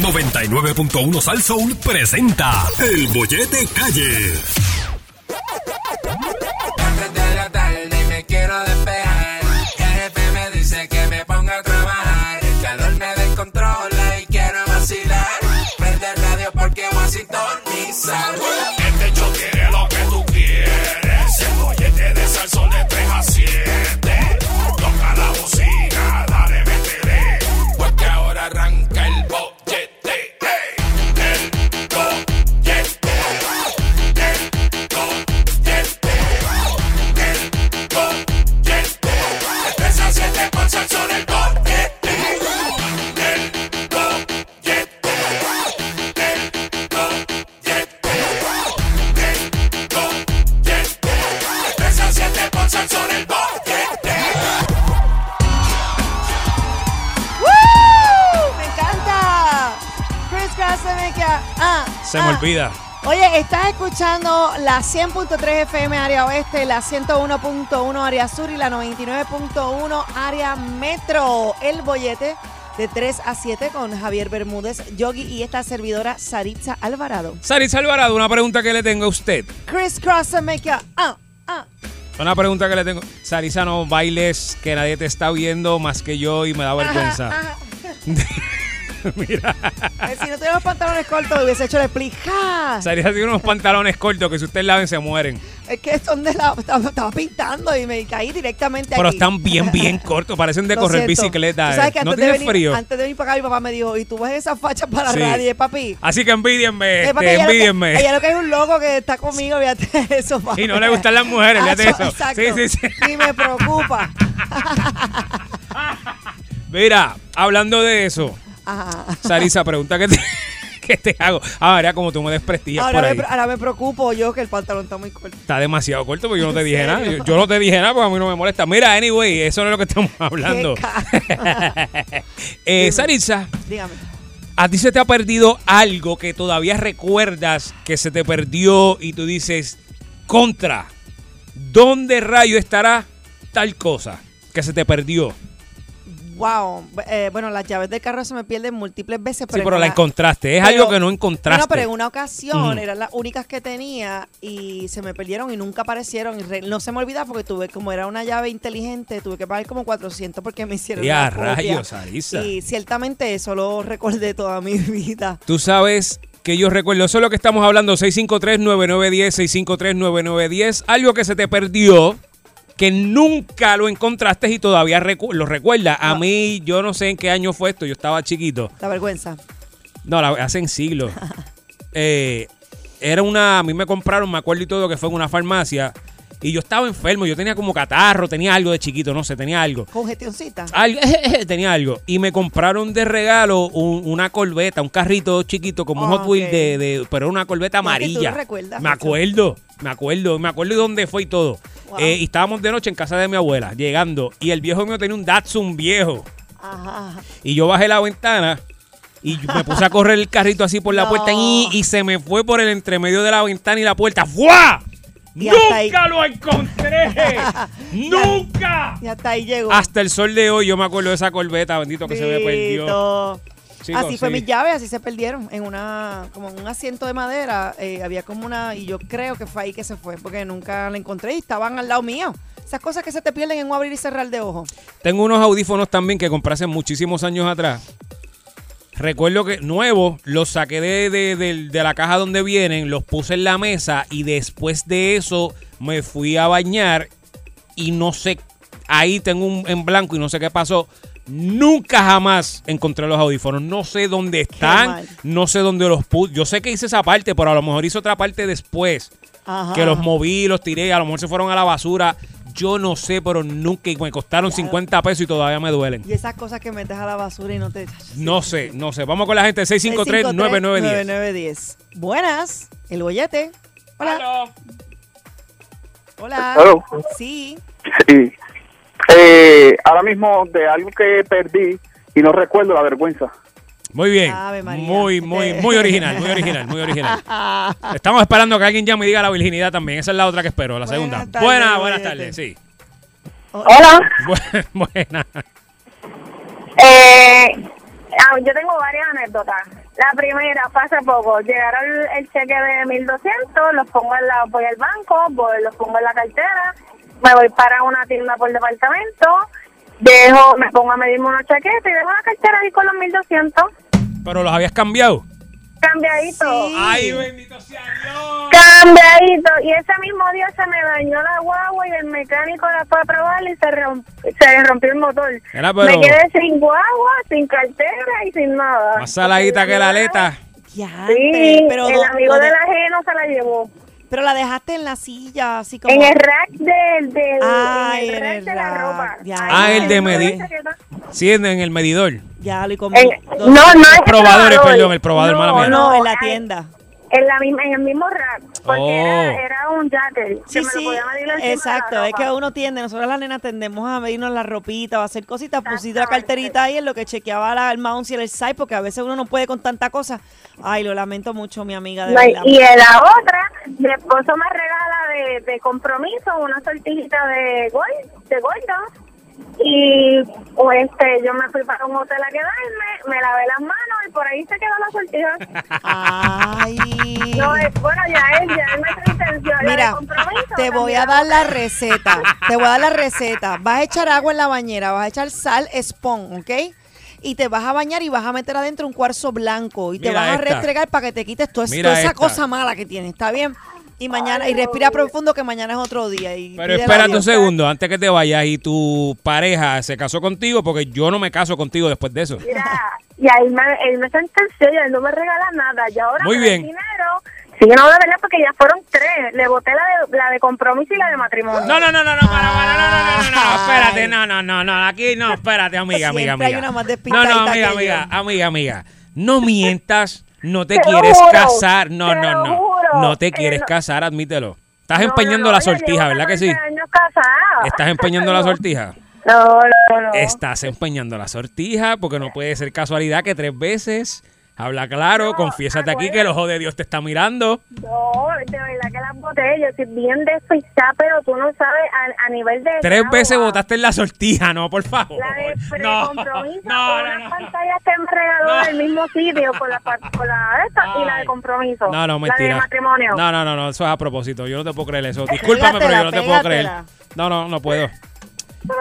99.1 Sal Soul presenta El Bollete Calle. de la tarde y me quiero despejar. El jefe me dice que me ponga a trabajar. El calor me descontrola y quiero vacilar. Prende el radio porque Washington ni sale. Se me ah. olvida. Oye, estás escuchando la 100.3 FM área oeste, la 101.1 área sur y la 99.1 área metro. El bollete de 3 a 7 con Javier Bermúdez, Yogi y esta servidora Saritza Alvarado. Saris Alvarado, una pregunta que le tengo a usted. Chris Cross se me queda. Ah, ah. Una pregunta que le tengo. Sarisa, no bailes que nadie te está viendo más que yo y me da vergüenza. Ajá, ajá. Eh, Si no tuviera los pantalones cortos, hubiese hecho el. ¡Ja! Sarisa tiene unos pantalones cortos que si usted laven se mueren. Es que son de la. Estaba, estaba pintando y me caí directamente Pero aquí. están bien, bien cortos. Parecen de Lo correr siento. bicicleta. Tú sabes eh. que ¿No antes de tiene venir- frío? Antes de venir para acá, mi papá me dijo, ¿y tú ves esas fachas para Sí. nadie, papi? Así que envidienme, Eh, este, ella lo que- envidienme. Ella lo que es un loco que está conmigo, fíjate eso. papi. Y no le gustan las mujeres, Ah, fíjate eso. exacto. Sí, sí, sí. Y me preocupa. Mira, hablando de eso, Ajá. Sarisa, pregunta que te, que te hago. Ah, María, como tú me desprestigias Ahora por me, ahí. pre- ahora me preocupo yo que el pantalón está muy corto. Está demasiado corto porque yo no te ¿En dije nada. Yo, yo no te dije nada porque a mí no me molesta. Mira, anyway, eso no es lo que estamos hablando. eh. Sarisa, Dígame. ¿a ti se te ha perdido algo que todavía recuerdas que se te perdió y tú dices, contra, ¿dónde rayo estará tal cosa que se te perdió? Wow. Eh, bueno, las llaves del carro se me pierden múltiples veces. Sí, en pero la una- encontraste. Es pero- algo que no encontraste. Bueno, pero en una ocasión eran las únicas que tenía y se me perdieron y nunca aparecieron. Y re- no se me olvida porque tuve, como era una llave inteligente, tuve que pagar como 400 porque me hicieron Ya, la rayos, Sarisa. Y ciertamente eso lo recordé toda mi vida. Tú sabes que yo recuerdo, eso es lo que estamos hablando, 653-9910, 653-9910, algo que se te perdió, que nunca lo encontraste y todavía recu- lo recuerdas. A mí, yo no sé en qué año fue esto, yo estaba chiquito. La vergüenza. No, la, hace siglos. Eh, era una, a mí me compraron, me acuerdo y todo, que fue en una farmacia. Y yo estaba enfermo, yo tenía como catarro, tenía algo de chiquito, no sé, tenía algo. Congestioncita. Algo, tenía algo. Y me compraron de regalo un- una corbeta, un carrito chiquito como un Hot Wheels ok. de, de- pero era una corbeta tú amarilla. lo recuerdas, me acuerdo, me acuerdo, me acuerdo de dónde fue y todo. Wow. Eh, y estábamos de noche en casa de mi abuela, llegando. Y el viejo mío tenía un Datsun viejo. Ajá. ajá. Y yo bajé la ventana y me puse a correr el carrito así por la No. puerta y, y se me fue por el entremedio de la ventana y la puerta. ¡Fua! Y hasta ahí- ¡Nunca lo encontré! ¡Nunca! Y hasta ahí llegó. Hasta el sol de hoy yo me acuerdo de esa corbeta, bendito que se me perdió. Chicos, así fue sí. mis llaves, así se perdieron. En una, como en un asiento de madera, eh, había como una, y yo creo que fue ahí que se fue, porque nunca la encontré y estaban al lado mío. Esas cosas que se te pierden en un abrir y cerrar de ojos. Tengo unos audífonos también que compré hace muchísimos años atrás. Recuerdo que nuevos, los saqué de, de- de- de la caja donde vienen, los puse en la mesa y después de eso me fui a bañar y no sé, ahí tengo un en blanco y no sé qué pasó. Nunca jamás encontré los audífonos. No sé dónde están, no sé dónde los puse. Yo sé que hice esa parte, pero a lo mejor hice otra parte después. Ajá. Que los moví, los tiré, a lo mejor se fueron a la basura. Yo no sé, pero nunca y me costaron 50 pesos y todavía me duelen. Y esas cosas que metes a la basura y no te... No sé, no sé. Vamos con la gente 653-9910. 9910. Buenas, el bollete. Hola. Hola. Hello. Sí. Sí. Eh, ahora mismo de algo que perdí y no recuerdo la vergüenza. Muy bien. Muy, muy, muy original, muy original, muy original. Estamos esperando que alguien llame y diga la virginidad también. Esa es la otra que espero, la Buenas segunda. tardes, buenas, buenas tardes, sí. Hola. Bu- Buenas. Eh, ah, yo tengo varias anécdotas. La primera fue hace poco. Llegaron el, el cheque de 1200, los pongo en la, voy al banco, voy, los pongo en la cartera, me voy para una tienda por departamento, dejo, me pongo a medirme una chaqueta y dejo la cartera ahí con los 1200. Pero los habías cambiado. Cambiadito. Sí. Ay, bendito sea Dios. Cambiadito. Y ese mismo día se me dañó la guagua y el mecánico la fue a probar y se, romp- se rompió el motor. Era, pero- Me quedé sin guagua, sin cartera y sin nada. Más saladita que la aleta. Sí, pero, el amigo del de- ajeno se la llevó. Pero la dejaste en la silla, así como... En el rack del, del Ay, en el en rack el de la ropa. ya. Ahí, Ah, el de en la medir. Sí, en, el medidor. Ya, y con dos- no, no el probador. perdón, el probador, no, mala mía. no, en la ay, tienda. En, la misma, en el mismo rack. Porque Oh. era, era un jacket. Sí, que me lo sí, podía medir la exacto. Es que uno tiende, nosotros las nenas tendemos a medirnos la ropita o a hacer cositas. Pusiste la Exactamente. carterita ahí en lo que chequeaba la, el mouse y el site, porque a veces uno no puede con tanta cosa. Ay, lo lamento mucho, mi amiga, de No, y- en la otra, mi esposo me regala de, de compromiso una sortijita de gol, de Gordon. Y o este, yo me fui para un hotel a quedarme, me lavé las manos y por ahí se quedó la sortija. Ay. No, es, bueno, ya él, ya él me sentenció. la de Mira, te voy a dar la receta. Te voy a dar la receta. Vas a echar agua en la bañera, vas a echar sal, spawn, ¿ok? Y te vas a bañar y vas a meter adentro un cuarzo blanco y te vas a restregar para que te quites toda, esa esta. cosa mala que tienes, ¿está bien? Y mañana, y respira profundo que mañana es otro día. Y Pero espérate un segundo, antes que te vayas y tu pareja se casó contigo, porque yo no me caso contigo después de eso. Mira, y ahí me, él me sentenció y él no me regala nada. Y ahora Muy bien. dinero. Sí, no, de verdad, porque ya fueron tres. Le boté la de, la de compromiso y la de matrimonio. No, no, no, no, no, para, para, no, no, no, no, no, espérate, no, no, no, no, aquí no, espérate, amiga, amiga, amiga. una más No, no, amiga, amiga, amiga, amiga, no mientas, no te quieres juro, casar, no, te no, no, juro. no te quieres casar, admítelo. Estás No, empeñando no, la sortija, ¿verdad que sí? 14 años casada. Estás empeñando la sortija. No, no, no. Estás empeñando la sortija porque no puede ser casualidad que tres veces habla claro, No, confiésate aquí que el ojo de Dios te está mirando. No, de verdad que las boté. Yo soy bien despistada, pero tú no sabes a, a nivel de. Tres veces votaste en la sortija, no, por favor. La de No, pre-compromiso, no, con no, no. pantallas que me regaló No. del mismo sitio, con la, con la esta y la de compromiso. No, no, La de mentira. matrimonio. No, no, no, no, eso es a propósito. Yo no te puedo creer eso. Discúlpame, pero yo no te puedo creer. No, no, no puedo.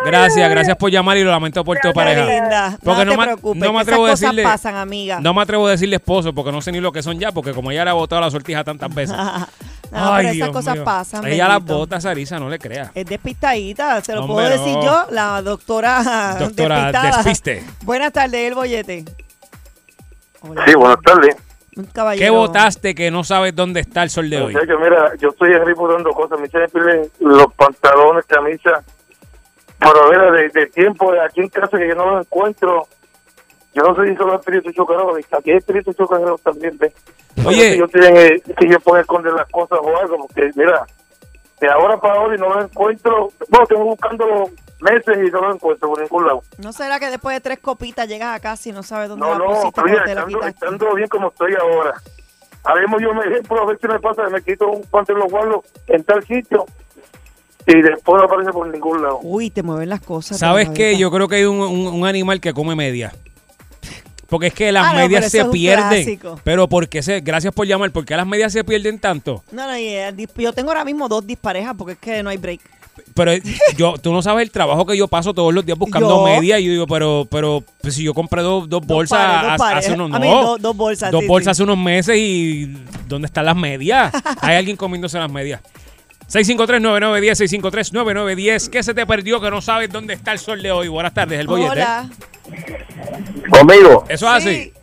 Gracias, gracias por llamar y lo lamento por tu pareja. Linda, Porque no, no, te me, preocupes, no me que atrevo a decirle. pasan, amiga. No me atrevo a decirle esposo porque no sé ni lo que son ya, porque como ella le ha botado la sortija tantas veces. no, Ay, pero esas Dios cosas mío. pasan. Ella las bota, Sarisa, no le crea. Es despistadita, se lo Hombre, puedo decir no. yo, la doctora, Doctora, despistada. despiste. Buenas tardes, el bollete. Hola. Sí, buenas tardes. Un caballero. ¿Qué votaste que no sabes dónde está el sol de hoy? Muchachos, mira, yo estoy arriba dando cosas. Me me piden los pantalones, camisas. Pero mira, de, de tiempo de aquí en casa que yo no los encuentro. Yo no sé si son los espíritus chocareros. Aquí hay espíritus chocareros también, ¿ves? Oye. Si yo, tienen, si yo puedo esconder las cosas o algo, porque mira, de ahora para ahora y no los encuentro. Bueno, tengo buscando meses y no los encuentro por ningún lado. ¿No será que después de tres copitas llegas a casa y no sabes dónde No, la no, pusiste la estando, estando bien como estoy ahora. Haremos yo un ejemplo, a ver si me pasa, me quito un pantalón guardo en tal sitio y después no aparece por ningún lado. Uy, te mueven las cosas. ¿Sabes qué? Yo creo que hay un, un- un animal que come media. Porque es que las Ah, no, medias pero eso se un pierden. clásico. Pero ¿por qué se? Gracias por llamar. ¿Por qué las medias se pierden tanto? No, no, y, eh, dis- yo tengo ahora mismo dos disparejas porque es que no hay break. Pero yo, tú no sabes el trabajo que yo paso todos los días buscando Yo. medias. Y yo digo, pero, pero pues, si yo compré dos, dos bolsas pares, dos hace- pares. hace unos A mí, no, dos- dos bolsas, dos sí, bolsas sí. hace unos meses y ¿dónde están las medias? Hay alguien comiéndose las medias. 653-9910, 653-9910. ¿Qué se te perdió que no sabes dónde está el sol de hoy? Buenas tardes, el bollete. Hola. Conmigo, Eso es Sí. así.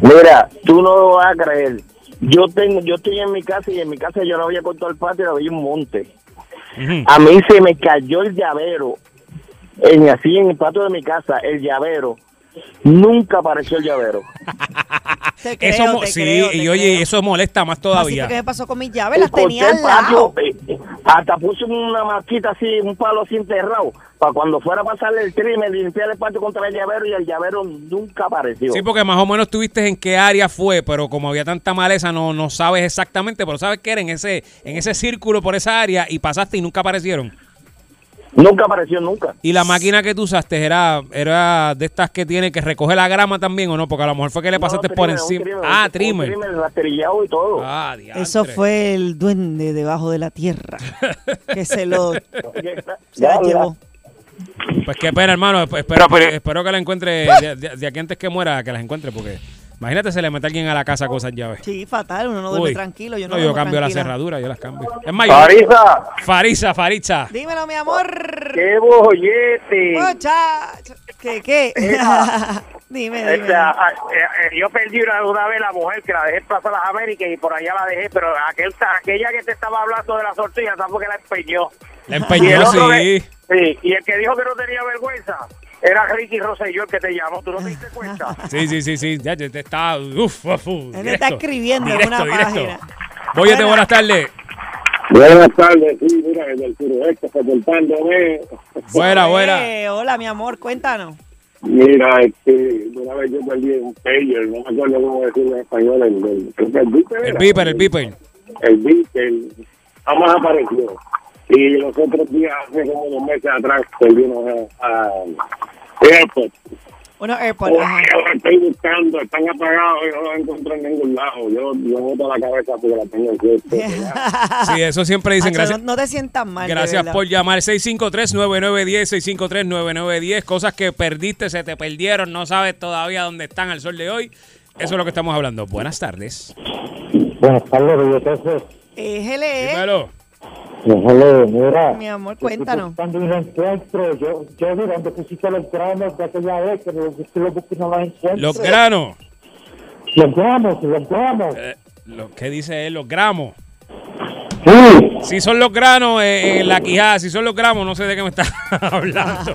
mira, tú no lo vas a creer. Yo tengo, yo estoy en mi casa y en mi casa yo no había cortado el patio, había un monte. A mí se me cayó el llavero, en así en el patio de mi casa, el llavero. Nunca apareció el llavero. Te creo, Eso mo- te sí, creo, te y oye, creo. eso molesta más todavía. me pasó con mis llaves, las corté tenía el al lado. patio, eh, eh, hasta puse una masquita así, un palo así enterrado, para cuando fuera a pasarle el trimmer, limpiar el patio contra el llavero y el llavero nunca apareció. Sí, porque más o menos tuviste en qué área fue, pero como había tanta maleza, no, no sabes exactamente, pero sabes que era en ese, en ese círculo por esa área y pasaste y nunca aparecieron. Nunca apareció, nunca. ¿Y la máquina que tú usaste era, era de estas que tiene que recoge la grama también o no? Porque a lo mejor fue que le pasaste No, por trimmer, encima. trimmer, ah, un trimmer. trimmer y todo. Ah, diantre. Eso fue el duende debajo de la tierra que se lo se la llevó. Pues qué pena, hermano. Esp- Espero, Pero, pero- espero que la encuentre de, de- de aquí antes que muera, que las encuentre, porque imagínate se le mete alguien a la casa con esas llaves. Sí, fatal, uno no duerme Uy. tranquilo. Yo no, yo duermo cambio la tranquila. cerradura, yo las cambio. Es más, yo- Parisa, Farisa, Farisa. Dímelo, mi amor. qué bollete. Muchacho. ¿Qué, qué? Dime, Este, dime. a- a- eh, yo perdí una, una vez la mujer que la dejé en Plaza de las Américas y por allá la dejé, pero aquel, aquella que te estaba hablando de la sortilla, ¿sabes por qué la empeñó? La empeñó, sí. sí, y el que dijo que no tenía vergüenza era Ricky Rosselló el que te llamó, ¿tú no te diste cuenta? Sí, sí, sí, sí. Ya, ya te está. Uf, uf, uf, Él directo, está escribiendo en directo, una directo. página. Buenas tardes. Buenas tardes, sí, mira, desde el suroeste, reportándome. Buena, buena. Eh, hola, mi amor, cuéntanos. Mira, este, una vez yo perdí un pager, no me acuerdo cómo decirlo en español, el, el, el beeper. El beeper, el beeper. El beeper, jamás apareció. Y los otros días, hace como dos meses atrás, perdí unos a, AirPods. Unos AirPods. ajá. Yo los estoy buscando, están apagados y no los encuentro en ningún lado. Yo, yo boto la cabeza porque la tengo en. Sí, eso siempre dicen. Gracias. no, no te sientas mal. Gracias por llamar 653-9910, 653-9910. Cosas que perdiste, se te perdieron, no sabes todavía dónde están al sol de hoy. Eso es lo que estamos hablando. Buenas tardes. Buenas tardes, Dímelo. Déjale, mira. mi amor, cuéntanos. Cuando no encuentro, yo, yo vi donde pusiste los granos de aquella vez, que los busqué, los no los encuentro. Los granos. Los gramos, los gramos. Eh, lo que dice él, los gramos. Sí. Si son los granos eh, en la quijada, si son los gramos, no sé de qué me estás hablando.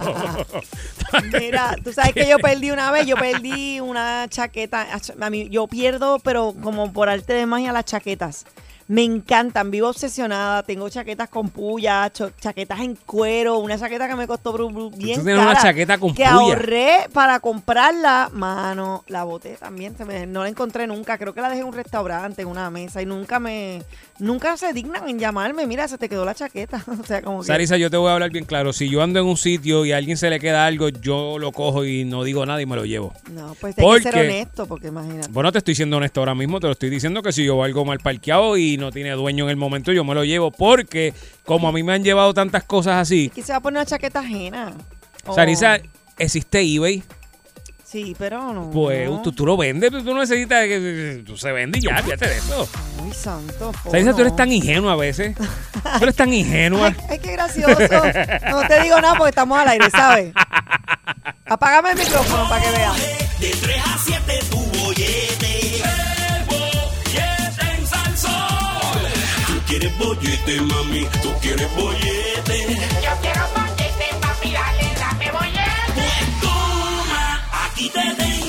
Mira, tú sabes que yo perdí una vez, yo perdí una chaqueta. A mí, yo pierdo, pero como por arte de magia, las chaquetas. Me encantan, vivo obsesionada. Tengo chaquetas con puya, chaquetas en cuero, una chaqueta que me costó bien una cara, chaqueta con que puya. ahorré para comprarla. Mano, la boté también, se me- no la encontré nunca. Creo que la dejé en un restaurante, en una mesa y nunca me, nunca se dignan en llamarme. Mira, se te quedó la chaqueta. o sea, como que Sarisa, yo te voy a hablar bien claro. Si yo ando en un sitio y a alguien se le queda algo, yo lo cojo y no digo nada y me lo llevo. no, pues hay que ser Porque- honesto, porque imagínate. Bueno, te estoy siendo honesto ahora mismo, te lo estoy diciendo que si yo veo algo mal parqueado y no tiene dueño en el momento, yo me lo llevo porque como a mí me han llevado tantas cosas así, Aquí se va a poner una chaqueta ajena. Oh, Sarisa, existe eBay, Sí, pero no. pues tú, tú lo vendes, tú no necesitas que tú se vende y ya, fíjate de eso. Muy santo. po, Sarisa, tú eres tan ingenua a veces. Tú eres tan ingenua. Ay, ay, qué gracioso. No te digo nada porque estamos al aire, ¿sabes? Apágame el micrófono para que veas. De 3 a 7 tu bollete. Quieres bollete, mami. Tú quieres bollete. Yo quiero bollete, papi, dale, dame bollete. Pues toma, aquí te tengo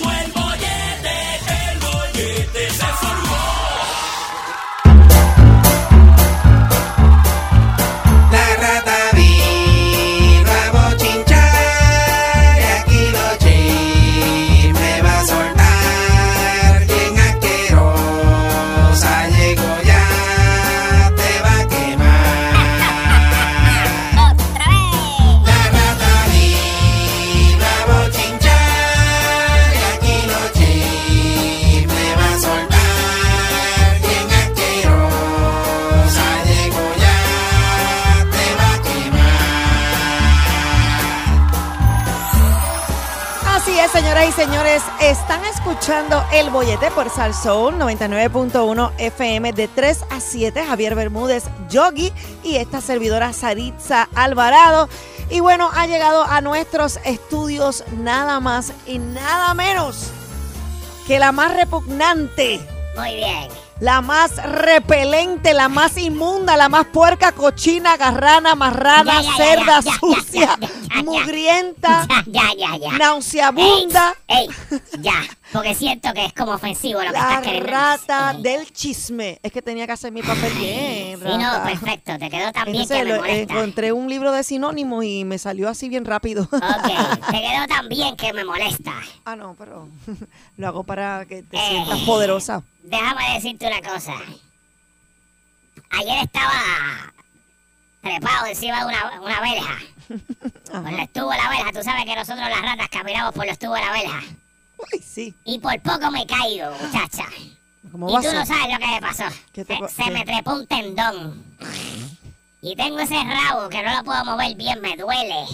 están escuchando El Bollete por Salsoul 99.1 FM de 3 a 7. Javier Bermúdez, Yogi y esta servidora Saritza Alvarado. Y bueno, ha llegado a nuestros estudios nada más y nada menos que la más repugnante, Muy bien. La más repelente, la más inmunda, la más puerca, cochina, garrana, marrana, Ya, ya, ya, cerda, ya, sucia, mugrienta, nauseabunda. Ey, ey, ya. Porque siento que es como ofensivo lo que La estás queriendo rata decir. del chisme. Es que tenía que hacer mi papel bien. Sí, no, rata. perfecto. Te quedó tan bien que me molesta. encontré un libro de sinónimos y me salió así bien rápido. Ok, te quedó tan bien que me molesta. ah, no, pero lo hago para que te Eh. sientas poderosa. Déjame decirte una cosa. Ayer estaba trepado encima de una, una verja. Con los tubos de la verja. Tú sabes que nosotros las ratas caminamos por los tubos de la verja. Sí. Y por poco me caigo, muchacha. ¿Cómo Y tú no sabes lo que me pasó. ¿Qué te Se, pa- se qué? me trepó un tendón. Y tengo ese rabo que no lo puedo mover bien, me duele.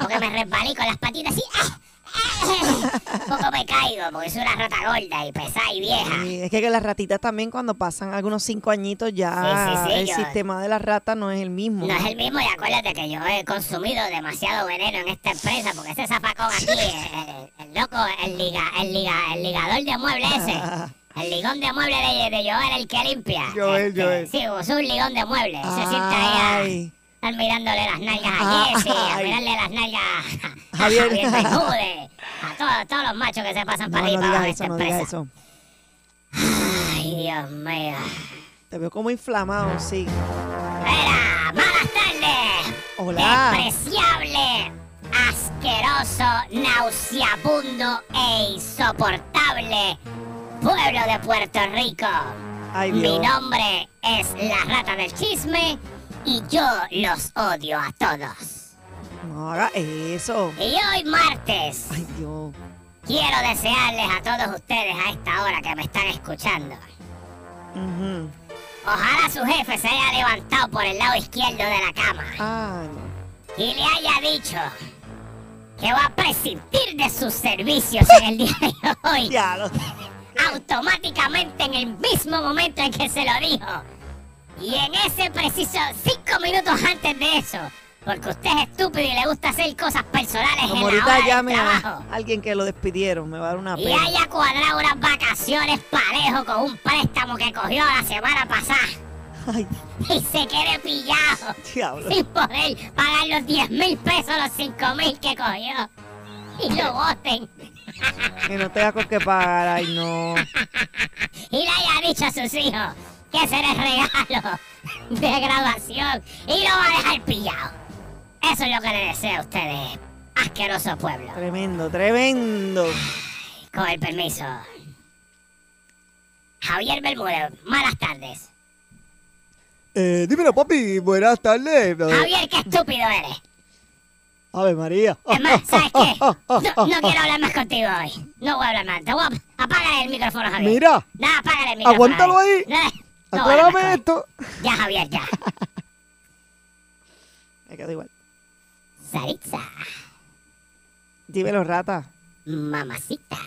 Porque me resbalí con las patitas así. ¡ah! Poco me caigo porque soy una rata gorda y pesada y vieja. Sí, es que las ratitas también cuando pasan algunos cinco añitos ya Sí, sí, sí, el yo- sistema de las ratas no es el mismo. No es el mismo y acuérdate que yo he consumido demasiado veneno en esta empresa porque ese zapacón aquí, el, el- el loco, el, liga, el, liga, el ligador de mueble ese, el ligón de mueble de, de Joel, el que limpia. Joel, Este, Joel. Sí, es un ligón de mueble. Se sienta ahí a Ay, estar mirándole las nalgas a Jessy, a Ay. mirarle las nalgas a Javier. Bermúdez, a todos, todos los machos que se pasan no, para no arriba para abajo digas eso, no digas eso. Ay, Dios mío. Te veo como inflamado, sí. Mira, malas tardes. Hola. Despreciable, asqueroso, nauseabundo e insoportable pueblo de Puerto Rico. Ay, Mi nombre es la rata del chisme y yo los odio a todos. No haga eso. Y hoy martes Ay, Dios. quiero desearles a todos ustedes a esta hora que me están escuchando. Ojalá su jefe se haya levantado por el lado izquierdo de la cama. No. y le haya dicho que va a prescindir de sus servicios en el día de hoy, Ya lo automáticamente en el mismo momento en que se lo dijo. Y en ese preciso cinco minutos antes de eso, porque usted es estúpido y le gusta hacer cosas personales Como en la ahorita del llame trabajo. a alguien que lo despidieron, me va a dar una Y pena. haya cuadrado unas vacaciones parejo con un préstamo que cogió la semana pasada. Ay, Y se quede pillado. diablo. sin poder pagar los 10 mil pesos, los 5 mil que cogió. Y lo voten. Que no tenga con qué pagar. Ay, no. Y le haya dicho a sus hijos que ese era el regalo de graduación. Y lo va a dejar pillado. Eso es lo que le deseo a ustedes, asqueroso pueblo. Tremendo, tremendo. Con el permiso. Javier Bermúdez, malas tardes. Eh, dímelo, papi. Buenas tardes. Javier, qué estúpido eres. Ave María. Es más, ¿sabes qué? No, no quiero hablar más contigo hoy. No voy a hablar más. Te voy a apagar el micrófono, Javier. Mira, No, apágale el micrófono. Aguántalo ahí. No, aclárame esto. Ya, Javier, ya. Me quedo igual. Saritza, Dímelo, rata. mamacita.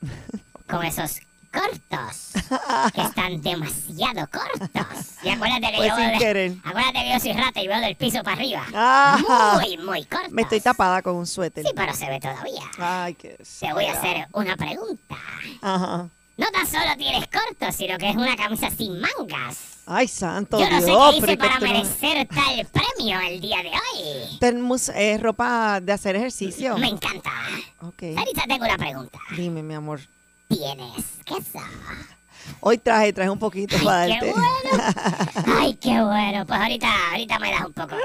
Con esos cortos. Que están demasiado cortos. Y acuérdate que Fue yo sin querer. Acuérdate que yo soy rata y veo del piso para arriba. Ah. Muy, muy cortos. Me estoy tapada con un suéter. Sí, pero se ve todavía. Ay, qué. Te voy a hacer una pregunta. Ajá. No tan solo tienes cortos, sino que es una camisa sin mangas. Ay, santo Yo no Dios. sé qué hice que para no- merecer tal premio el día de hoy. Tenemos eh, ropa de hacer ejercicio. Me encanta. Ok. Sarita, tengo una pregunta. Dime, mi amor. ¿Tienes queso? Hoy traje, traje un poquito para Ay, darte. qué bueno. Ay, qué bueno. Pues ahorita, ahorita me das un poco.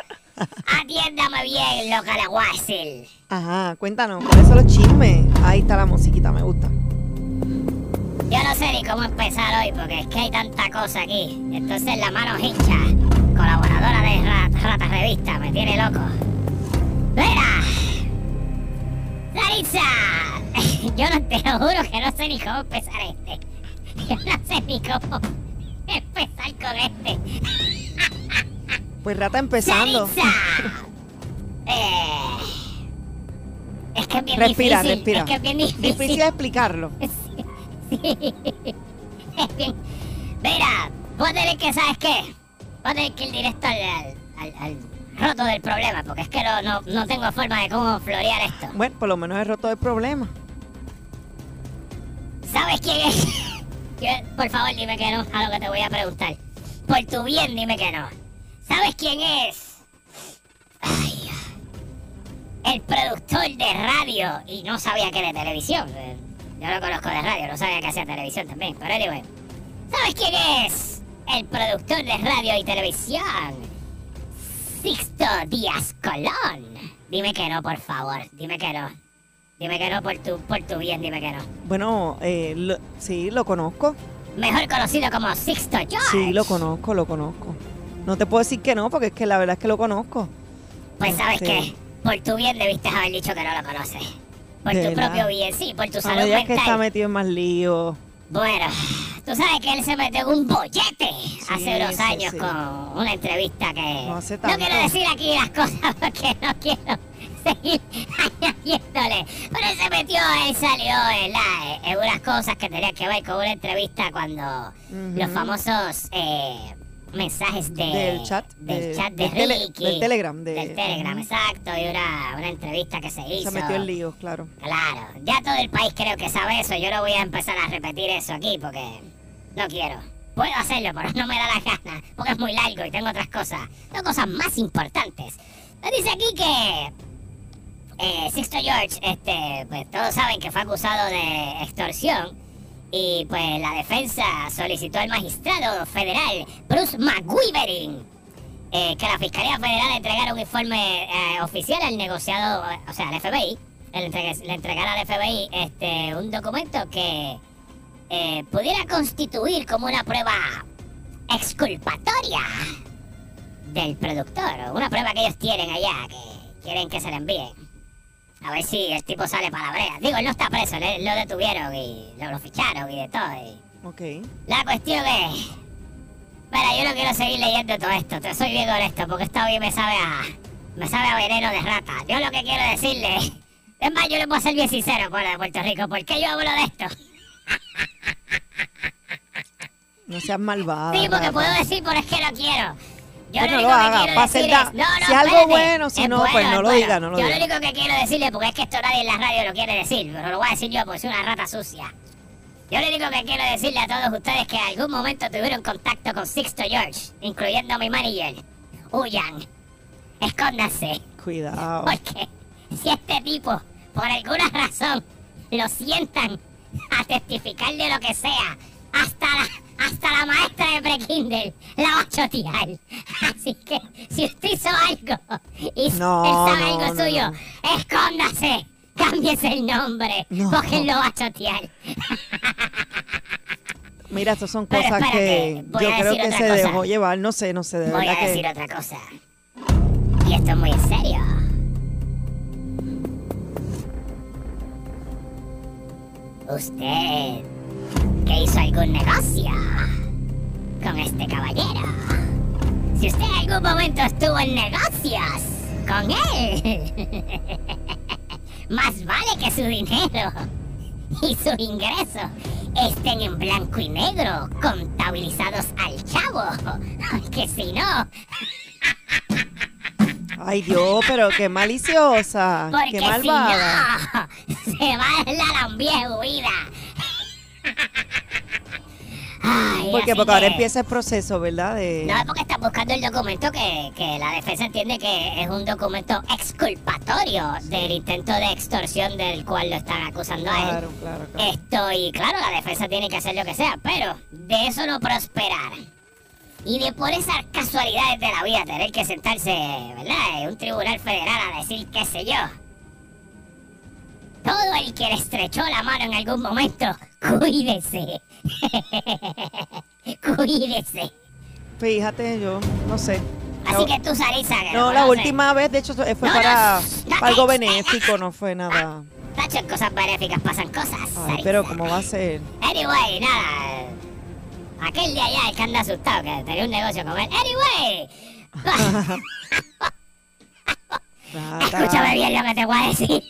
Atiéndame bien lo que le voy a decir. Ajá, cuéntanos, ¿cuáles son los chismes? Ahí está la musiquita, me gusta. Yo no sé ni cómo empezar hoy porque es que hay tanta cosa aquí. Entonces la mano hincha, colaboradora de Rat- Rata Revista, me tiene loco. ¡Mira! ¡Saritza! Yo no te lo juro que no sé ni cómo empezar este. Yo no sé ni cómo empezar con este. Pues rata empezando. Eh, es que es bien Respira, difícil. respira. Es que es bien difícil. Difícil explicarlo. Sí. Es. Mira, voy a tener que, ¿sabes qué? Voy a tener que ir directo al, al, roto del problema, porque es que no, no, no tengo forma de cómo florear esto. Bueno, por lo menos he roto el problema. ¿Sabes quién es? Por favor, dime que no a lo que te voy a preguntar. Por tu bien, dime que no. ¿Sabes quién es? Ay, el productor de radio. Y no sabía que de televisión. Yo lo conozco de radio, no sabía que hacía televisión también. Pero anyway. ¿Sabes quién es? El productor de radio y televisión. Sixto Díaz Colón. Dime que no, por favor. Dime que no. Dime que no por tu, por tu bien, dime que no. Bueno, eh, lo- sí, lo conozco. Mejor conocido como Sixto George. Sí, lo conozco, lo conozco. No te puedo decir que no, porque es que la verdad es que lo conozco. Pues sabes Este, qué, por tu bien debiste haber dicho que no lo conoces. Por ¿De tu propio bien, sí, por tu salud medida que está mental. metido en más líos. Bueno, tú sabes que él se metió en un bollete hace unos sí, años sí. con una entrevista que... No hace No quiero decir aquí las cosas porque no quiero seguir añadiéndole. Pero él se metió, él salió ¿verdad? en unas cosas que tenían que ver con una entrevista cuando los famosos eh, mensajes de, Del chat, del de- chat de del tele- Ricky. del Telegram, de- del Telegram, exacto. Y una, una entrevista que se hizo. Se metió en líos, claro. Claro, ya todo el país creo que sabe eso. Yo no voy a empezar a repetir eso aquí porque no quiero. Puedo hacerlo, pero no me da la gana porque es muy largo y tengo otras cosas. Tengo cosas más importantes. Me dice aquí que eh, Sixto George, este, pues todos saben que fue acusado de extorsión y pues la defensa solicitó al magistrado federal Bruce McGuivering eh, que la Fiscalía Federal entregara un informe eh, oficial al negociado, o sea, al FBI, le, entregara al FBI este, un documento que eh, pudiera constituir como una prueba exculpatoria del productor, una prueba que ellos tienen allá, que quieren que se le envíen. A ver si el tipo sale para la brea. Digo, él no está preso, le- lo detuvieron y lo, lo ficharon y de todo. y- Ok. la cuestión es. Mira, yo no quiero seguir leyendo todo esto, te soy bien honesto, porque esta hoy me sabe a. me sabe a veneno de rata. Yo lo que quiero decirle. Es más, yo le puedo ser bien sincero por de Puerto Rico. ¿Por qué yo hablo de esto? No seas malvada. sí, porque puedo decir, pero es que no quiero. Yo no lo que haga, quiero pa' hacer decir da- no, no, si algo espérate. bueno, si no, pues no lo bueno. diga, no lo Yo diga. lo único que quiero decirle, porque es que esto nadie en la radio lo quiere decir, pero lo voy a decir yo porque soy una rata sucia. Yo lo único que quiero decirle a todos ustedes que en algún momento tuvieron contacto con Sixto George, incluyendo a mi manager. Huyan. Escóndanse. Cuidado. Porque si este tipo, por alguna razón, lo sientan a testificar de lo que sea, hasta la, hasta la maestra de prekinder la va a chotear. Así que, si usted hizo algo y No, él sabe no, algo no, suyo, escóndase. Cámbiese el nombre, No. porque él lo va a chotear. Mira, estas son Pero cosas espérate, que yo creo que se cosa. dejó llevar, no sé, no sé, de Voy verdad a decir que... otra cosa. Y esto es muy en serio. Usted que hizo algún negocio con este caballero. Si usted en algún momento estuvo en negocios con él, más vale que su dinero y su ingreso estén en blanco y negro, contabilizados al chavo. Que si no, Ay, Dios, pero qué maliciosa, porque qué si malvada. no, se va a la lambie huida. Ay, Porque, porque ahora empieza el proceso, ¿verdad? De... No, es porque están buscando el documento que, que la defensa entiende que es un documento exculpatorio del intento de extorsión del cual lo están acusando a él. Claro. Esto, y claro, la defensa tiene que hacer lo que sea, pero de eso no prosperar. Y de por esas casualidades de la vida tener que sentarse, ¿verdad?, en un tribunal federal a decir qué sé yo. Todo el que le estrechó la mano en algún momento, cuídese. cuídese. Fíjate, yo no sé. Así que tú, Sarisa, que No, la última vez, de hecho, fue No, no, para, algo eh, benéfico, no fue nada. Tacho, en cosas benéficas pasan cosas. Pero ¿cómo va a ser? Anyway, nada. Aquel de allá, el que anda asustado, que tenía un negocio con él. Anyway. Escúchame bien lo que te voy a decir.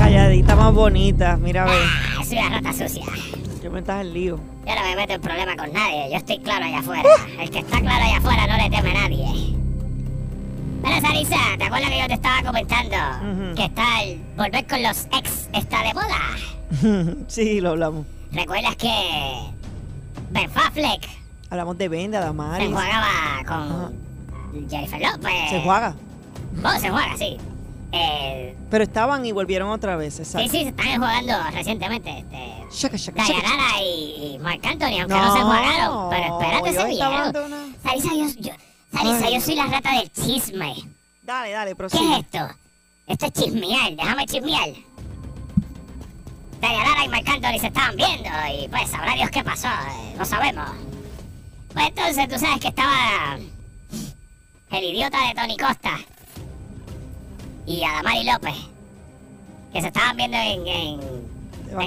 Calladita más bonita, mira a ver. Ah, Soy una rata sucia. Yo me estás en lío. Yo no me meto en problema con nadie. Yo estoy claro allá afuera. El que está claro allá afuera no le teme a nadie. Pero Sarisa, ¿te acuerdas que yo te estaba comentando? Ujú. Que está el volver con los ex está de moda. sí, lo hablamos. ¿Recuerdas que Ben Fafleck Hablamos de Venda, se Damaris. enjuagaba con Jennifer López? Se juega. Oh, se juega, sí. Eh, Pero estaban y volvieron otra vez, sí, exacto. sí, se están jugando recientemente. Este, Shaka, shaka, shaka. Y, y Marc Anthony, aunque no, No, se enjuagaron. Pero espérate, ellos se estaban vieron. de una- Sarisa, yo, yo, Sarisa, Ay. yo soy la rata del chisme. Dale, dale, ¿Qué prosigue. es esto? Esto es chismear, déjame chismear. Dayanara y Marc Anthony se estaban viendo y pues sabrá Dios qué pasó, eh, no sabemos. Pues entonces tú sabes que estaba el idiota de Tony Costa y Adamari López, que se estaban viendo en,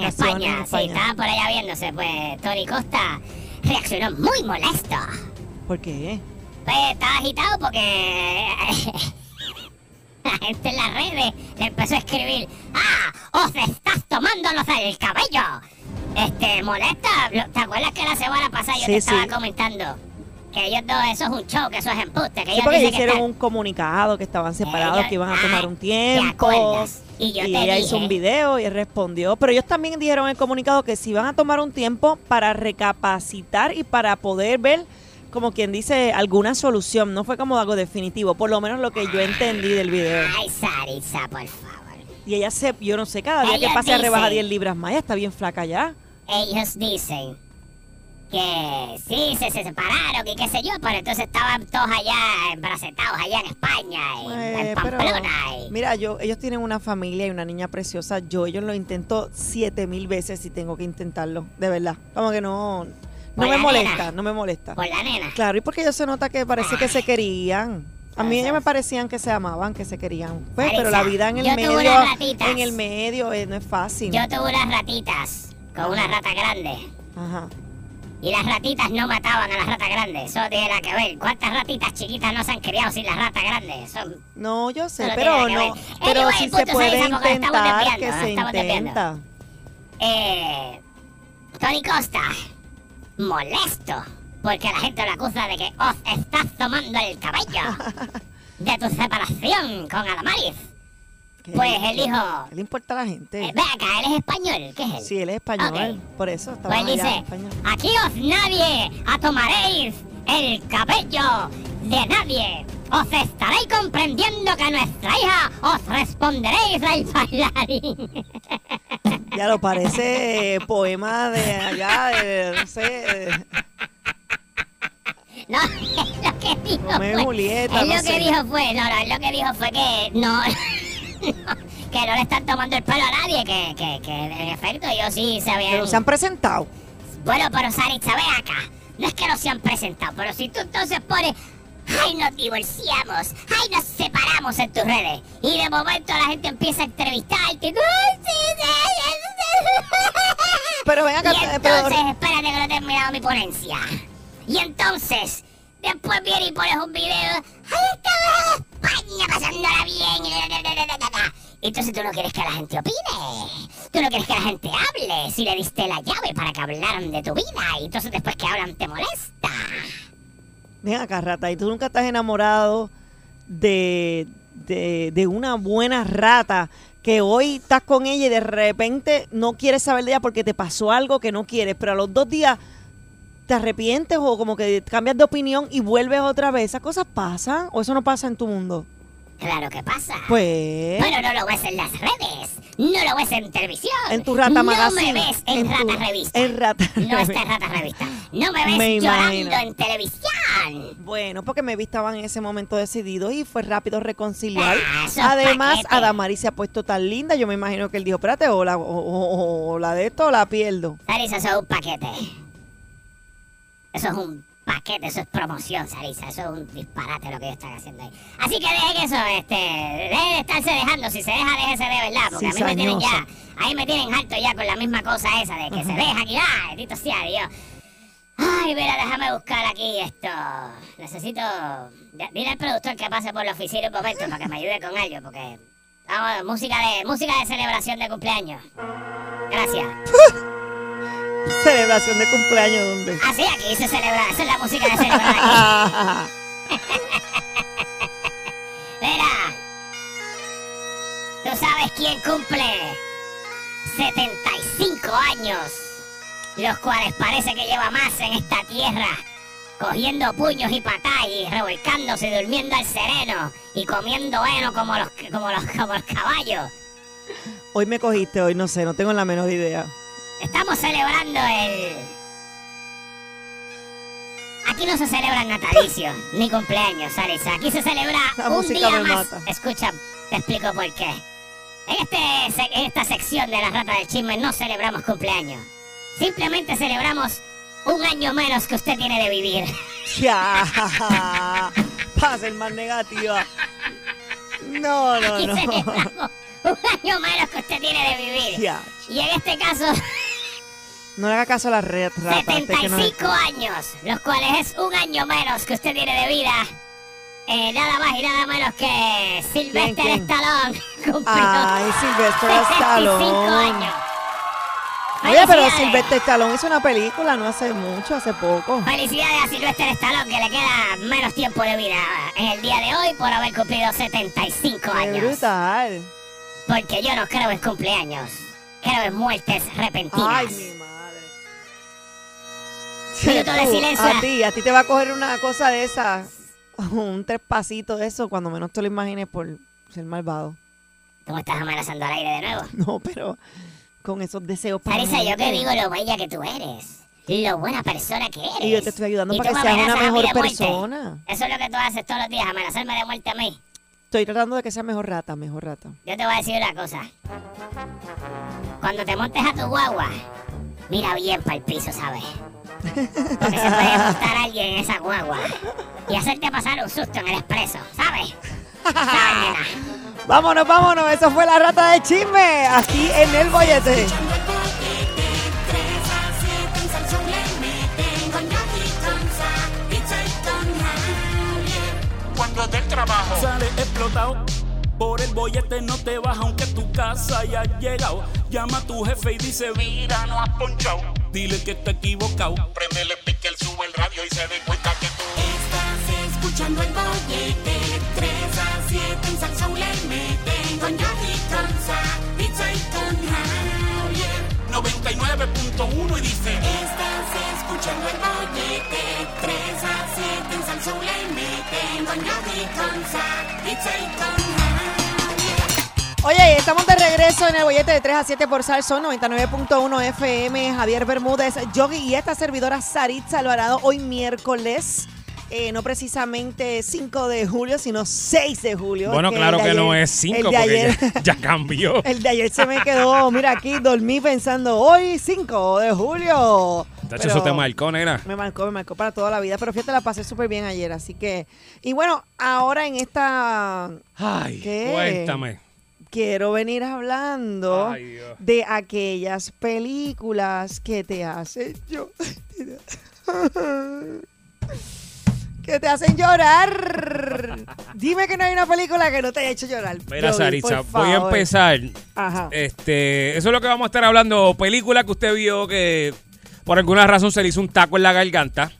España, en sí, estaban por allá viéndose, pues Tony Costa reaccionó muy molesto. ¿Por qué? Pues estaba agitado porque la gente en las redes le empezó a escribir ¡Ah! ¡Os estás tomándolos el cabello! Este, molesta. ¿Te acuerdas que la semana pasada yo Sí, te estaba sí. comentando? Que ellos dos, eso es un show, que eso es embuste, que Sí, ellos porque dicen que hicieron están- un comunicado que estaban separados, Ellos- que iban a ah, tomar un ¿te tiempo. Y yo te ella hizo dije- un video y respondió. Pero ellos también dijeron en el comunicado que se iban a tomar un tiempo para recapacitar y para poder ver, como quien dice, alguna solución. No fue como algo definitivo, por lo menos lo que yo entendí del video. Ay, Sarisa, por favor. Y ella se, yo no sé, cada día que Ellas pase rebaja dicen- 10 libras más. Ella está bien flaca ya. Ellos dicen que sí, se, se separaron y qué sé yo, pero entonces estaban todos allá embracetados allá en España, en, Eh, en pero, Pamplona. y- mira, yo, ellos tienen una familia y una niña preciosa. Yo ellos lo intento siete mil veces si tengo que intentarlo, de verdad. Como que no, no me molesta, nena. no me molesta. Por la nena. Claro, y porque ellos se nota que parece que se querían. A mí ellos me parecían que se amaban, que se querían. Pues, pero la vida en el yo tuve medio, unas ratitas. en el medio eh, no es fácil. Yo tuve unas ratitas con una rata grande. Ajá. Y las ratitas no mataban a las ratas grandes. Eso tiene nada que ver. ¿Cuántas ratitas chiquitas no se han criado sin las ratas grandes? Son... No, yo sé, No pero no, pero Anyway, si se puede intentar, que se estamos desviando. intenta. Eh, Tony Costa, molesto, porque la gente lo acusa de que os estás tomando el cabello de tu separación con Adamaris. ¿Qué- Pues él dijo, ¿Qué le importa a la gente? eh, ve acá, él es español, ¿qué es él? Sí, él es español, por eso estaba Pues en dice, aquí os nadie atomaréis el cabello de nadie. Os estaréis comprendiendo que a nuestra hija os responderéis el bailarín. Ya lo parece eh, poema de allá, de, no sé, de- No, es lo que dijo Romeo y fue. Julieta, él no lo sé. que dijo fue, no, no, él lo que dijo fue que no, que no le están tomando el pelo a nadie, que, que, que en efecto ellos sí se habían... pero se han presentado. Bueno, pero Saritza, ve acá. No es que no se han presentado, pero si tú entonces pones. ¡Ay, nos divorciamos! ¡Ay, nos separamos en tus redes! Y de momento la gente empieza a entrevistarte. ¡Ay, sí, sí, sí, sí! Pero ven acá, Y eh, pero- entonces, espérate que no he terminado mi ponencia. Y entonces, después viene y pones un video. ¡Ay, estamos en España pasándola bien! Entonces tú no quieres que la gente opine. Tú no quieres que la gente hable. Si le diste la llave para que hablaran de tu vida. Y entonces después que hablan te molesta. Ven acá, y tú nunca estás enamorado de, de, de una buena rata que hoy estás con ella y de repente no quieres saber de ella porque te pasó algo que no quieres, pero a los dos días te arrepientes o como que cambias de opinión y vuelves otra vez. ¿Esas cosas pasan o eso no pasa en tu mundo? Claro que pasa. Pues... Pero no lo ves en las redes. No lo ves en televisión. En tu Rata no Magazine. me ves en, En tu- Rata Revista. en Rata No está en. Rata Revista. No me ves Me llorando imagino. en televisión. Bueno, porque me vi estaba en ese momento decidido y fue rápido reconciliar. Ah, Además. Adamari se ha puesto tan linda. Yo me imagino que él dijo, espérate, o la, o, o- o la de esto o la pierdo. Sarisa, un paquete. Eso es un paquete, eso es promoción, Sarisa. Eso es un disparate lo que ellos están haciendo ahí. Así que dejen eso, este, dejen de estarse dejando. Si se deja, déjese de verdad. Porque a mí me tienen ya, ahí me tienen harto ya con la misma cosa esa de que se deja aquí. ¡Ay, bendito sea Dios! Ay, mira, déjame buscar aquí esto. Necesito. Dile al productor que pase por la oficina un momento para que me ayude con algo, porque. Vamos, música de, música de celebración de cumpleaños. Gracias. Celebración de cumpleaños, ¿dónde? Así aquí se celebra, esa es la música de celebrar aquí. Mira, ¿tú sabes quién cumple 75 años? Los cuales parece que lleva más en esta tierra, cogiendo puños y patadas y revolcándose y durmiendo al sereno y comiendo heno como los, como los, como los caballos. Hoy me cogiste, hoy no sé, no tengo la menor idea. Estamos celebrando el... Aquí no se celebran natalicios ni cumpleaños, Sarisa. Aquí se celebra La un día más. mata. Escucha, te explico por qué. En, este, en esta sección de la rata del chisme no celebramos cumpleaños. Simplemente celebramos un año menos que usted tiene de vivir. Ya. Para ser más negativa. No, no, no. Un año menos que usted tiene de vivir. Ya. Y en este caso, No le haga caso a la red rata. este que no es- 75 años, los cuales es un año menos que usted tiene de vida. Eh, nada más y nada menos que Sylvester quién? Stallone cumplió Ay, Sylvester 65 Stallone. años. Oye, pero. Sylvester Stallone hizo una película no hace mucho, hace poco. Felicidades a Sylvester Stallone que le queda menos tiempo de vida en el día de hoy por haber cumplido 75 Qué años. brutal. Porque yo no creo en cumpleaños, creo en muertes repentinas. Ay, mi madre. Minuto de silencio. A ti, a ti te va a coger una cosa de esa, un trespasito de eso, cuando menos te lo imagines por ser malvado. ¿Tú me estás amenazando al aire de nuevo? No, pero con esos deseos para Sarisa, yo te digo lo bella que tú eres. Lo buena persona que eres. Y yo te estoy ayudando para que seas una mejor persona. Eso es lo que tú haces todos los días, amenazarme de muerte a mí. Estoy tratando de que sea mejor rata, mejor rata. Yo te voy a decir una cosa. Cuando te montes a tu guagua, mira bien para el piso, ¿sabes? Porque se puede montar alguien en esa guagua y hacerte pasar un susto en el expreso, ¿sabes? ¿Sabes, nena? Vámonos, vámonos. Eso fue la rata de chisme. Aquí en el bollete. Cuando del trabajo Sale explotado. Por el bollete no te vas aunque tu casa haya llegado. Llama a tu jefe y dice, mira, no has ponchado. Dile que está equivocado. Prendele pique, él sube el radio y se dé cuenta que tú Estás escuchando el bollete 3 a 7 en Salsoul le meten con Yogi pizza y con Javier 99.1 y dice Estás escuchando el bollete 3 a 7 en le Oye, estamos de regreso en el bollete de 3 a 7 por Salson 99.1 FM. Javier Bermúdez, Yogi y esta servidora Saritza Alvarado hoy miércoles. eh, no precisamente 5 de julio, sino 6 de julio. Bueno, que claro que no ayer- es 5 el de porque ayer- ya, ya cambió. El de ayer se me quedó, mira aquí, dormí pensando, hoy 5 de julio. Tacho, eso te marcó, negra. Me marcó, me marcó para toda la vida, pero fíjate, la pasé súper bien ayer, así que... Y bueno, ahora en esta... Ay, ¿Qué? cuéntame. Quiero venir hablando Ay, de aquellas películas que te hacen yo... que te hacen llorar. Dime que no hay una película que no te haya hecho llorar. Mira, Yogi, Saritza, voy a empezar. Ajá. Este, eso es lo que vamos a estar hablando. Película que usted vio que por alguna razón se le hizo un taco en la garganta.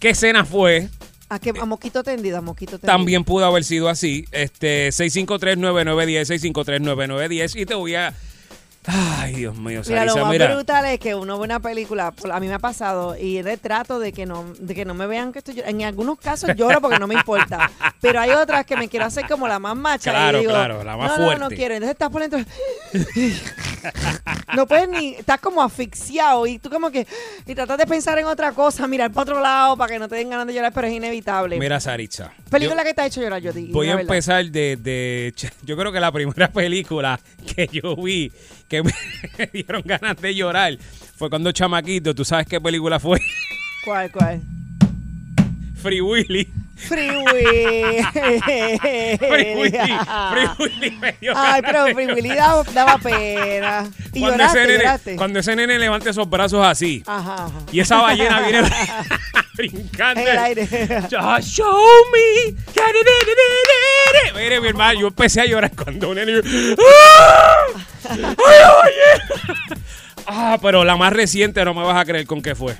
¿Qué escena fue? A, que, a mosquito tendido, a mosquito tendido. También pudo haber sido así. Este, 653-9910, 653-9910. Y te voy a. Ay, Dios mío, Mira, lo Sarisa, más mira. brutal es que uno ve una película, a mí me ha pasado, y de trato de que no, de que no me vean que estoy llorando. En algunos casos lloro porque no me importa, pero hay otras que me quiero hacer como la más macha. Claro, y digo, claro, la más no, No, no fuerte". quiero. Entonces estás por dentro. no puedes ni, estás como asfixiado y tú como que, y tratas de pensar en otra cosa, mirar para otro lado para que no te den ganas de llorar, pero es inevitable. Mira, Saritza. película yo que te ha hecho llorar, yo. Voy a empezar de, de- Yo creo que la primera película que yo vi que me dieron ganas de llorar fue cuando chamaquito. ¿Tú sabes qué película fue? ¿Cuál, cuál? Free Willy. Free Willy. Free Willy. Free Willy me dio Ay, pero Free Willy daba, daba pena. Y Cuando lloraste, ese, nene, lloraste. cuando ese nene levanta esos brazos así Ajá, ajá. y esa ballena viene brincando. El aire. Show me. Mire, mi hermano, yo empecé a llorar cuando un nene. ¡Ah! ¡Ay, oye! Ah, pero la más reciente no me vas a creer con qué fue.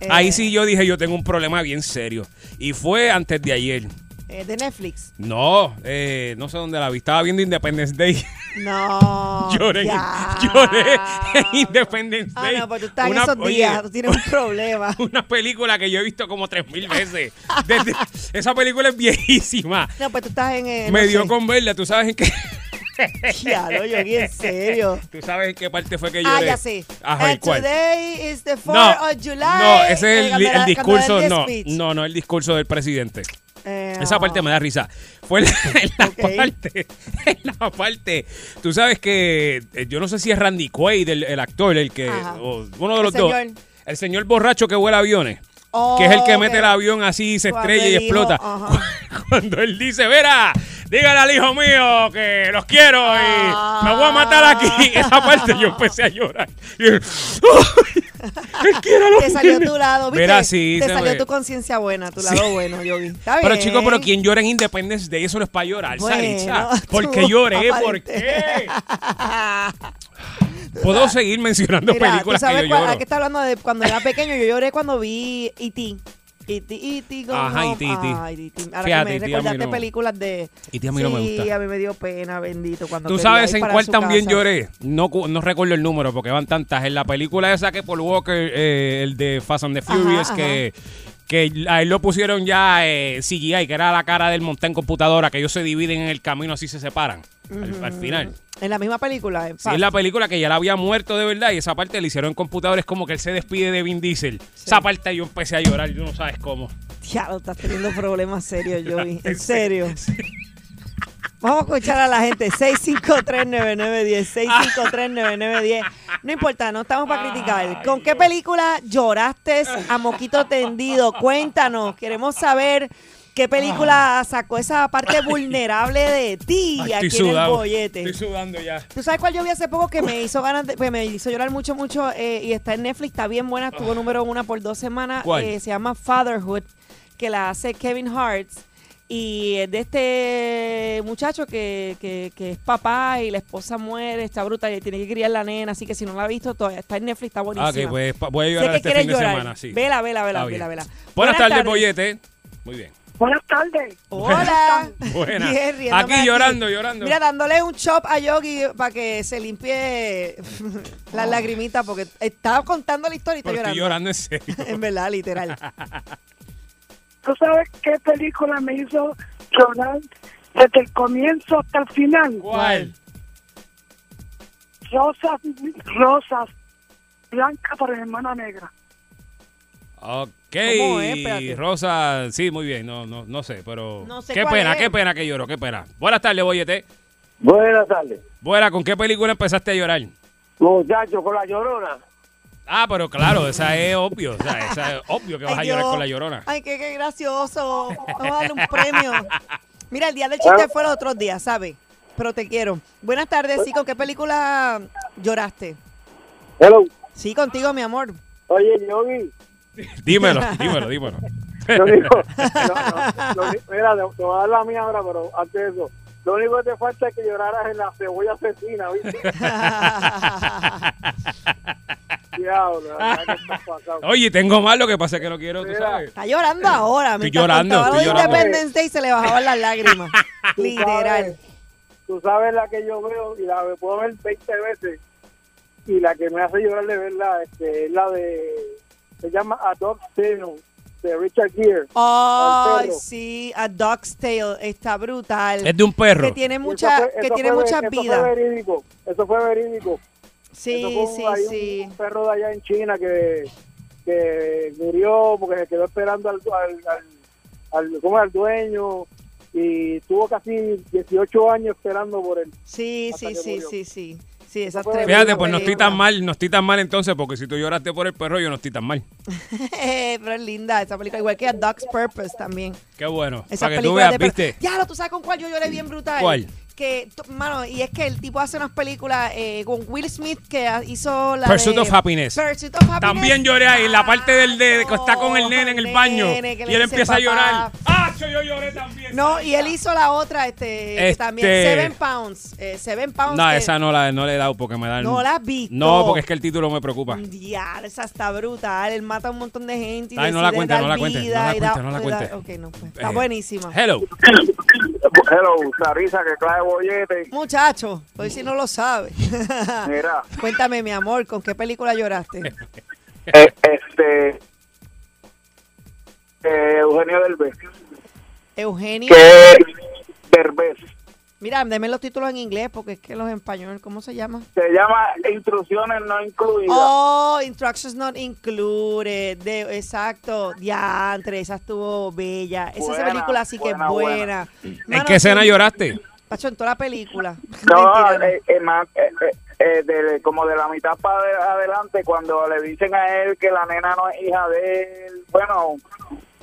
Eh. Ahí sí yo dije, yo tengo un problema bien serio. Y fue antes de ayer. Eh, de Netflix. No, eh, no sé dónde la vi. Estaba viendo Independence Day. No. lloré, ya. lloré en Independence Ah, Day. no, pues tú estás en esos oye, días. Tú tienes un problema. Una película que yo he visto como tres mil veces. Desde- esa película es viejísima. No, pues tú estás en. eh, Me no dio sé. con verla. ¿Tú sabes en qué? Ya, no, Yogi, en serio. ¿Tú sabes en qué parte fue que yo Ah, ya sé. Ajá, ¿y And cuál? Today is the 4th No, of July. no, ese es el, el discurso, no, no, no, el discurso del presidente. Eh, Esa parte me da risa. Fue en la, en la Ok. parte, en la parte. Tú sabes que eh, yo no sé si es Randy Quaid, el, el actor, el que, Ajá. o uno de El los dos. señor. El señor borracho que vuela aviones. Que es el que Oh, mete el avión así y se Cuando estrella y hijo- explota. ajá. Cuando él dice, verá, dígale al hijo mío que los quiero y me voy a matar aquí. Esa parte yo empecé a llorar. Te salió tu lado, ¿viste? Mira, sí, Te salió me- tu conciencia buena, tu lado bueno, Yogi. Está Pero bien. chicos, pero quien llora en Independence Day, eso no es para llorar, Bueno, Saritza. ¿Por qué lloré? ¿Por qué? Puedo seguir mencionando Mira, películas tú que sabes yo cuál- lloro. aquí está hablando de cuando era pequeño, yo lloré cuando vi E E.T. E.T. E.T. Ajá, Home. E.T., E.T.. Ay, E.T.. Ahora Fíjate, que me E.T. a mí recordaste no. películas de... E.T. a mí no me Sí, gusta. a mí me dio pena, bendito, cuando ¿Tú quería sabes ir en para cuál su también casa. lloré? No, cu- no recuerdo el número porque van tantas. En la película esa que Paul Walker, eh, el de Fast and the Ajá, Furious, ajá. que, que a él lo pusieron ya eh, CGI, que era la cara del monta en computadora, que ellos se dividen en el camino, así se separan al, al final. En la misma película. en Sí, es la película que ya la había muerto de verdad y esa parte la hicieron en computadores como que él se despide de Vin Diesel. Esa parte yo empecé a llorar, yo no sabes cómo. Ya, estás teniendo problemas serios, Joey. En Sí, serio. Vamos a escuchar a la gente. 6539910. 6539910. No importa, no estamos para criticar. ¿Con qué película lloraste a moquito tendido? Cuéntanos. Queremos saber qué película sacó esa parte vulnerable de ti Ay, aquí estoy en el sudado. bollete. Estoy sudando ya. ¿Tú sabes cuál yo vi hace poco que me hizo ganas de, pues me hizo llorar mucho, mucho eh, y está en Netflix, está bien buena, estuvo número una por dos semanas. Eh, se llama Fatherhood, que la hace Kevin Hart. Y es de este muchacho que, que, que es papá y la esposa muere, está bruta y tiene que criar la nena, así que si no la ha visto, todavía está en Netflix, está buenísima. Ah, ok, pues voy a Sé llorar que este fin de llorar. semana, sí. Vela, vela, vela, vela, vela. Buenas, tardes, bollete. Muy bien. Buenas tardes. Hola. Buena. Bien, riéndome Aquí llorando, llorando. Mira, dándole un chop a Yogi para que se limpie las lagrimitas porque estaba contando la historia y está Pero estoy llorando. llorando en serio. En verdad, literal. ¿Tú sabes qué película me hizo llorar desde el comienzo hasta el final? ¿Cuál? Rosas, rosas, blanca para mi hermana negra. Ok, ¿Cómo es? Espérate. Rosa, sí, muy bien, no, no, no sé, pero No sé qué cuál pena, es. qué pena que lloro, qué pena. Buenas tardes, Boyete. Buenas tardes. Buena, ¿con qué película empezaste a llorar? Muchachos, con la llorona. Ah, pero claro, esa es obvio, o sea, esa es obvio que vas Ay, a llorar Dios. con la llorona. Ay, qué, qué gracioso. Vamos a darle un premio. Mira, el día del chiste fue los otros días, ¿sabes? Pero te quiero. Buenas tardes, sí, ¿con qué película lloraste? Hello. Sí, contigo, mi amor. Oye, Yogi. Dímelo, dímelo, dímelo. Lo único, no, no, mira, te, te voy a dar la mía ahora, pero antes de eso, lo único que te falta es que lloraras en la cebolla asesina, ¿viste? Diablo, verdad. Oye, tengo más, lo que pasa es que no quiero, tú sabes. Está llorando ahora. Estoy llorando, lo estoy de llorando. Independence Day se le bajaban las lágrimas. Tú Literal. sabes- Tú sabes la que yo veo y la puedo ver 20 veces y la que me hace llorar de verla este, es la de, se llama A Dog's Tale de Richard Gere. Ay, sí, A Dog's Tale está brutal. Es de un perro. Que tiene mucha, fue- que eso tiene fue- mucha eso vida. fue verídico, eso fue verídico. Sí, Eso fue un- sí, sí. Un perro de allá en China que, que murió porque se quedó esperando al, al, al, al- ¿cómo al dueño y tuvo casi 18 años esperando por él. Sí, sí, sí, sí, sí. Sí, esa Fíjate, pues no estoy tan mal, no estoy tan mal entonces, porque si tú lloraste por el perro, yo no estoy tan mal. Pero es linda esa película, igual que A Dog's Purpose también. Qué bueno. Esa Para que tú veas, ¿viste? Ya, ¿tú sabes con cuál yo lloré bien brutal? ¿Cuál? Que, mano, y es que el tipo hace unas películas eh, con Will Smith que hizo la Pursuit de- of Happiness. Pursuit of Happiness. También lloré ahí, la parte del de que está con el nene en el baño nene y él empieza a llorar. ¡Ah, yo lloré también! No, y él hizo la otra, este, que Este- también, Seven Pounds. eh, Seven Pounds. No, que- esa no la, no le he dado porque me da el- No la has visto. No, porque es que el título me preocupa. Ya, esa está brutal. Él mata a un montón de gente. Y Ay, no la dar no la cuente, no la y da- cuente, no la y cuente. da- Ok, no, pues, está Eh, buenísima. Hello. Hello, Sarisa que clave bollete. Muchacho, hoy si no lo sabe. Mira, Cuéntame, mi amor, ¿con qué película lloraste? eh, este, eh, Eugenio Derbez, Eugenio. que Derbez, Mira, deme los títulos en inglés porque es que los en español, ¿cómo se llama? se llama Instrucciones no incluidas. Oh, Instructions Not Included. De, exacto. Diantre, esa estuvo bella. Esa Buena, película sí que es buena, buena. ¿En Mano, qué escena lloraste? Pacho, en toda la película. No, eh, eh, ma- eh, eh, de, como de la mitad para adelante, cuando le dicen a él que la nena no es hija de él, bueno,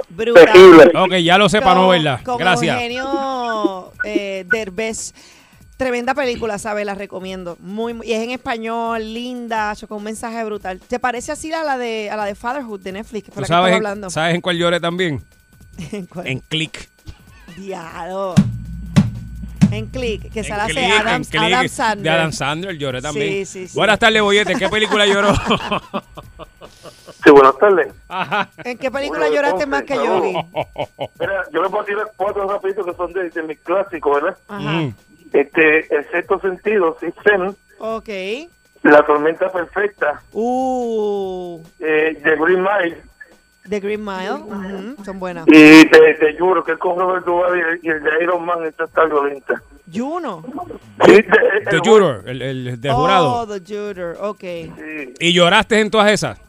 Brutal. Ok, ya lo sé para no verla. Con Gracias. Eugenio eh, Derbez. Tremenda película, ¿sabes? La recomiendo. Muy, muy- y es en español, linda, con un mensaje brutal. ¿Te parece así a la de a la de Fatherhood de Netflix? Que fue ¿Tú la que sabes, estaba en- hablando. sabes en cuál lloré también? ¿En cuál? En Click. Diablo. En Click, que se la hace Adam, en Click, Adam Sandler. De Adam Sandler lloré también. Sí, sí, sí. Buenas tardes, Boyete. ¿Qué película lloró? Sí, buenas tardes. Ajá. ¿En qué película Bueno, lloraste entonces, más que. Yogi? Mira, yo le puedo tirar cuatro rapiditos que son de, de mis clásicos, ¿verdad? Ajá. Mm. Este, el sexto sentido, Sixth Sense, Ok. La tormenta perfecta, Uh, eh, The Green Mile The Green Mile. son buenas. y te, te juro que es con Robert Duvall y el, el de Iron Man, esta está violenta. Juno. Sí, de- The el- Juror, el, el de Oh, jurado. The Juror. Ok. sí. ¿Y lloraste en todas esas?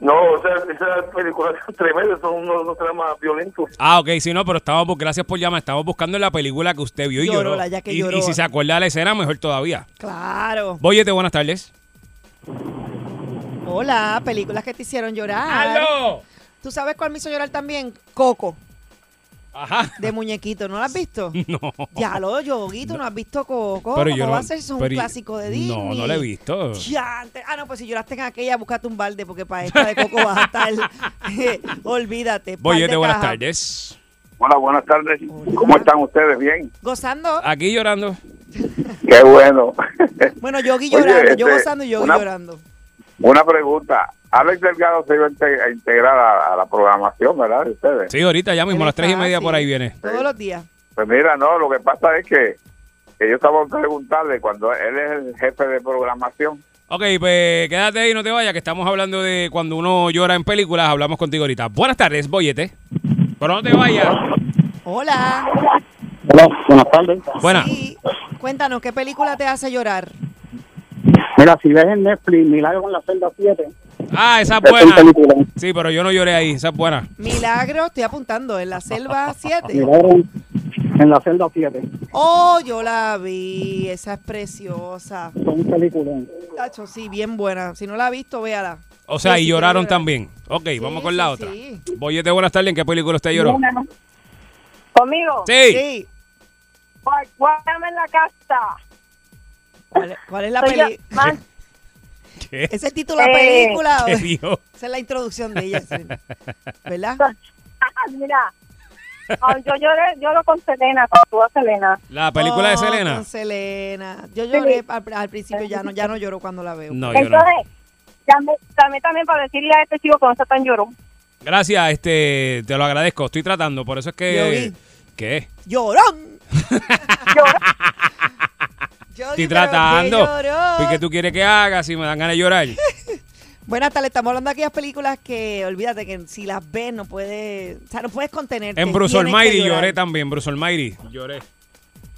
No, o sea, esa película es tremenda, son unos, unos dramas violentos. Ah, ok, sí, no, pero estamos, gracias por llamar. Estamos buscando la película que usted vio y Lloró, lloró. la ya que y, lloró. y si se acuerda de la escena, mejor todavía. Claro. Boyete, buenas tardes. Hola, películas que te hicieron llorar. ¿Tú sabes cuál me hizo llorar también? Coco, Ajá. de muñequito. ¿No lo has visto? No. Ya lo, Yogi, tú no has visto Coco. Pero ¿Cómo yo no- va a ser? Un pero clásico de Disney. No, no la he visto. Ya, ah, no, pues si lloraste en aquella, búscate un balde, porque para esta de Coco vas a estar. Olvídate. par Boyete, de buenas tardes. Hola, buenas tardes. ¿Cómo están ustedes? ¿Bien? Gozando. Aquí llorando. Qué bueno. Bueno, Yogi Oye, llorando, yo este, gozando y Yogi una- llorando. Una pregunta. Alex Delgado se iba a inte- a integrar a, a la programación, ¿verdad? De ustedes. Sí, ahorita ya mismo, a las tres y media por ahí viene. Todos los días. Pues mira, no, lo que pasa es que, que yo estaba preguntarle cuando él es el jefe de programación. Ok, pues quédate ahí, no te vayas, que estamos hablando de cuando uno llora en películas. Hablamos contigo ahorita. Buenas tardes, Boyete. Pero no te vayas. Hola. Hola, buenas tardes. Buenas. Sí. Cuéntanos, ¿qué película te hace llorar? Mira, si ves en Netflix Milagro en la celda 7, Ah, esa es buena. Sí, pero yo no lloré ahí, esa es buena. Milagro, estoy apuntando, en la selva 7. Milagro en la celda 7. Oh, yo la vi, esa es preciosa. Son un película. Tacho, sí, bien buena. Si no la ha visto, véala. O sea, Sí, y lloraron también. Ok, vamos con sí, la otra. sí. Boyete, buenas tardes. ¿En qué película usted lloró? ¿Conmigo? Sí. Sí. Guá- Guárdame en la casa. ¿Cuál es, cuál es la película? ¿Qué? ¿Ese es el título de la Eh, película? o- ¿Qué dijo? Esa es la introducción de ella, sí. ¿verdad? Mira, ah, yo lloré, lloro con Selena, con tu Selena. La película de Oh, Selena. Con Selena. Yo lloré al, al principio, ya no, ya no lloro cuando la veo. No, yo no. Entonces, llamé, llamé también para decirle a este chico que no está tan llorón. Gracias, este, te lo agradezco. Estoy tratando, por eso es que. Yogi. ¿Qué? ¡Llorón! Estoy tratando. ¿Y qué tú quieres que haga si me dan ganas de llorar? Buenas tardes, estamos hablando de aquellas películas que, olvídate que si las ves no puedes, o sea, no puedes contenerte. En Bruce Almighty lloré también, Bruce Almighty. Lloré.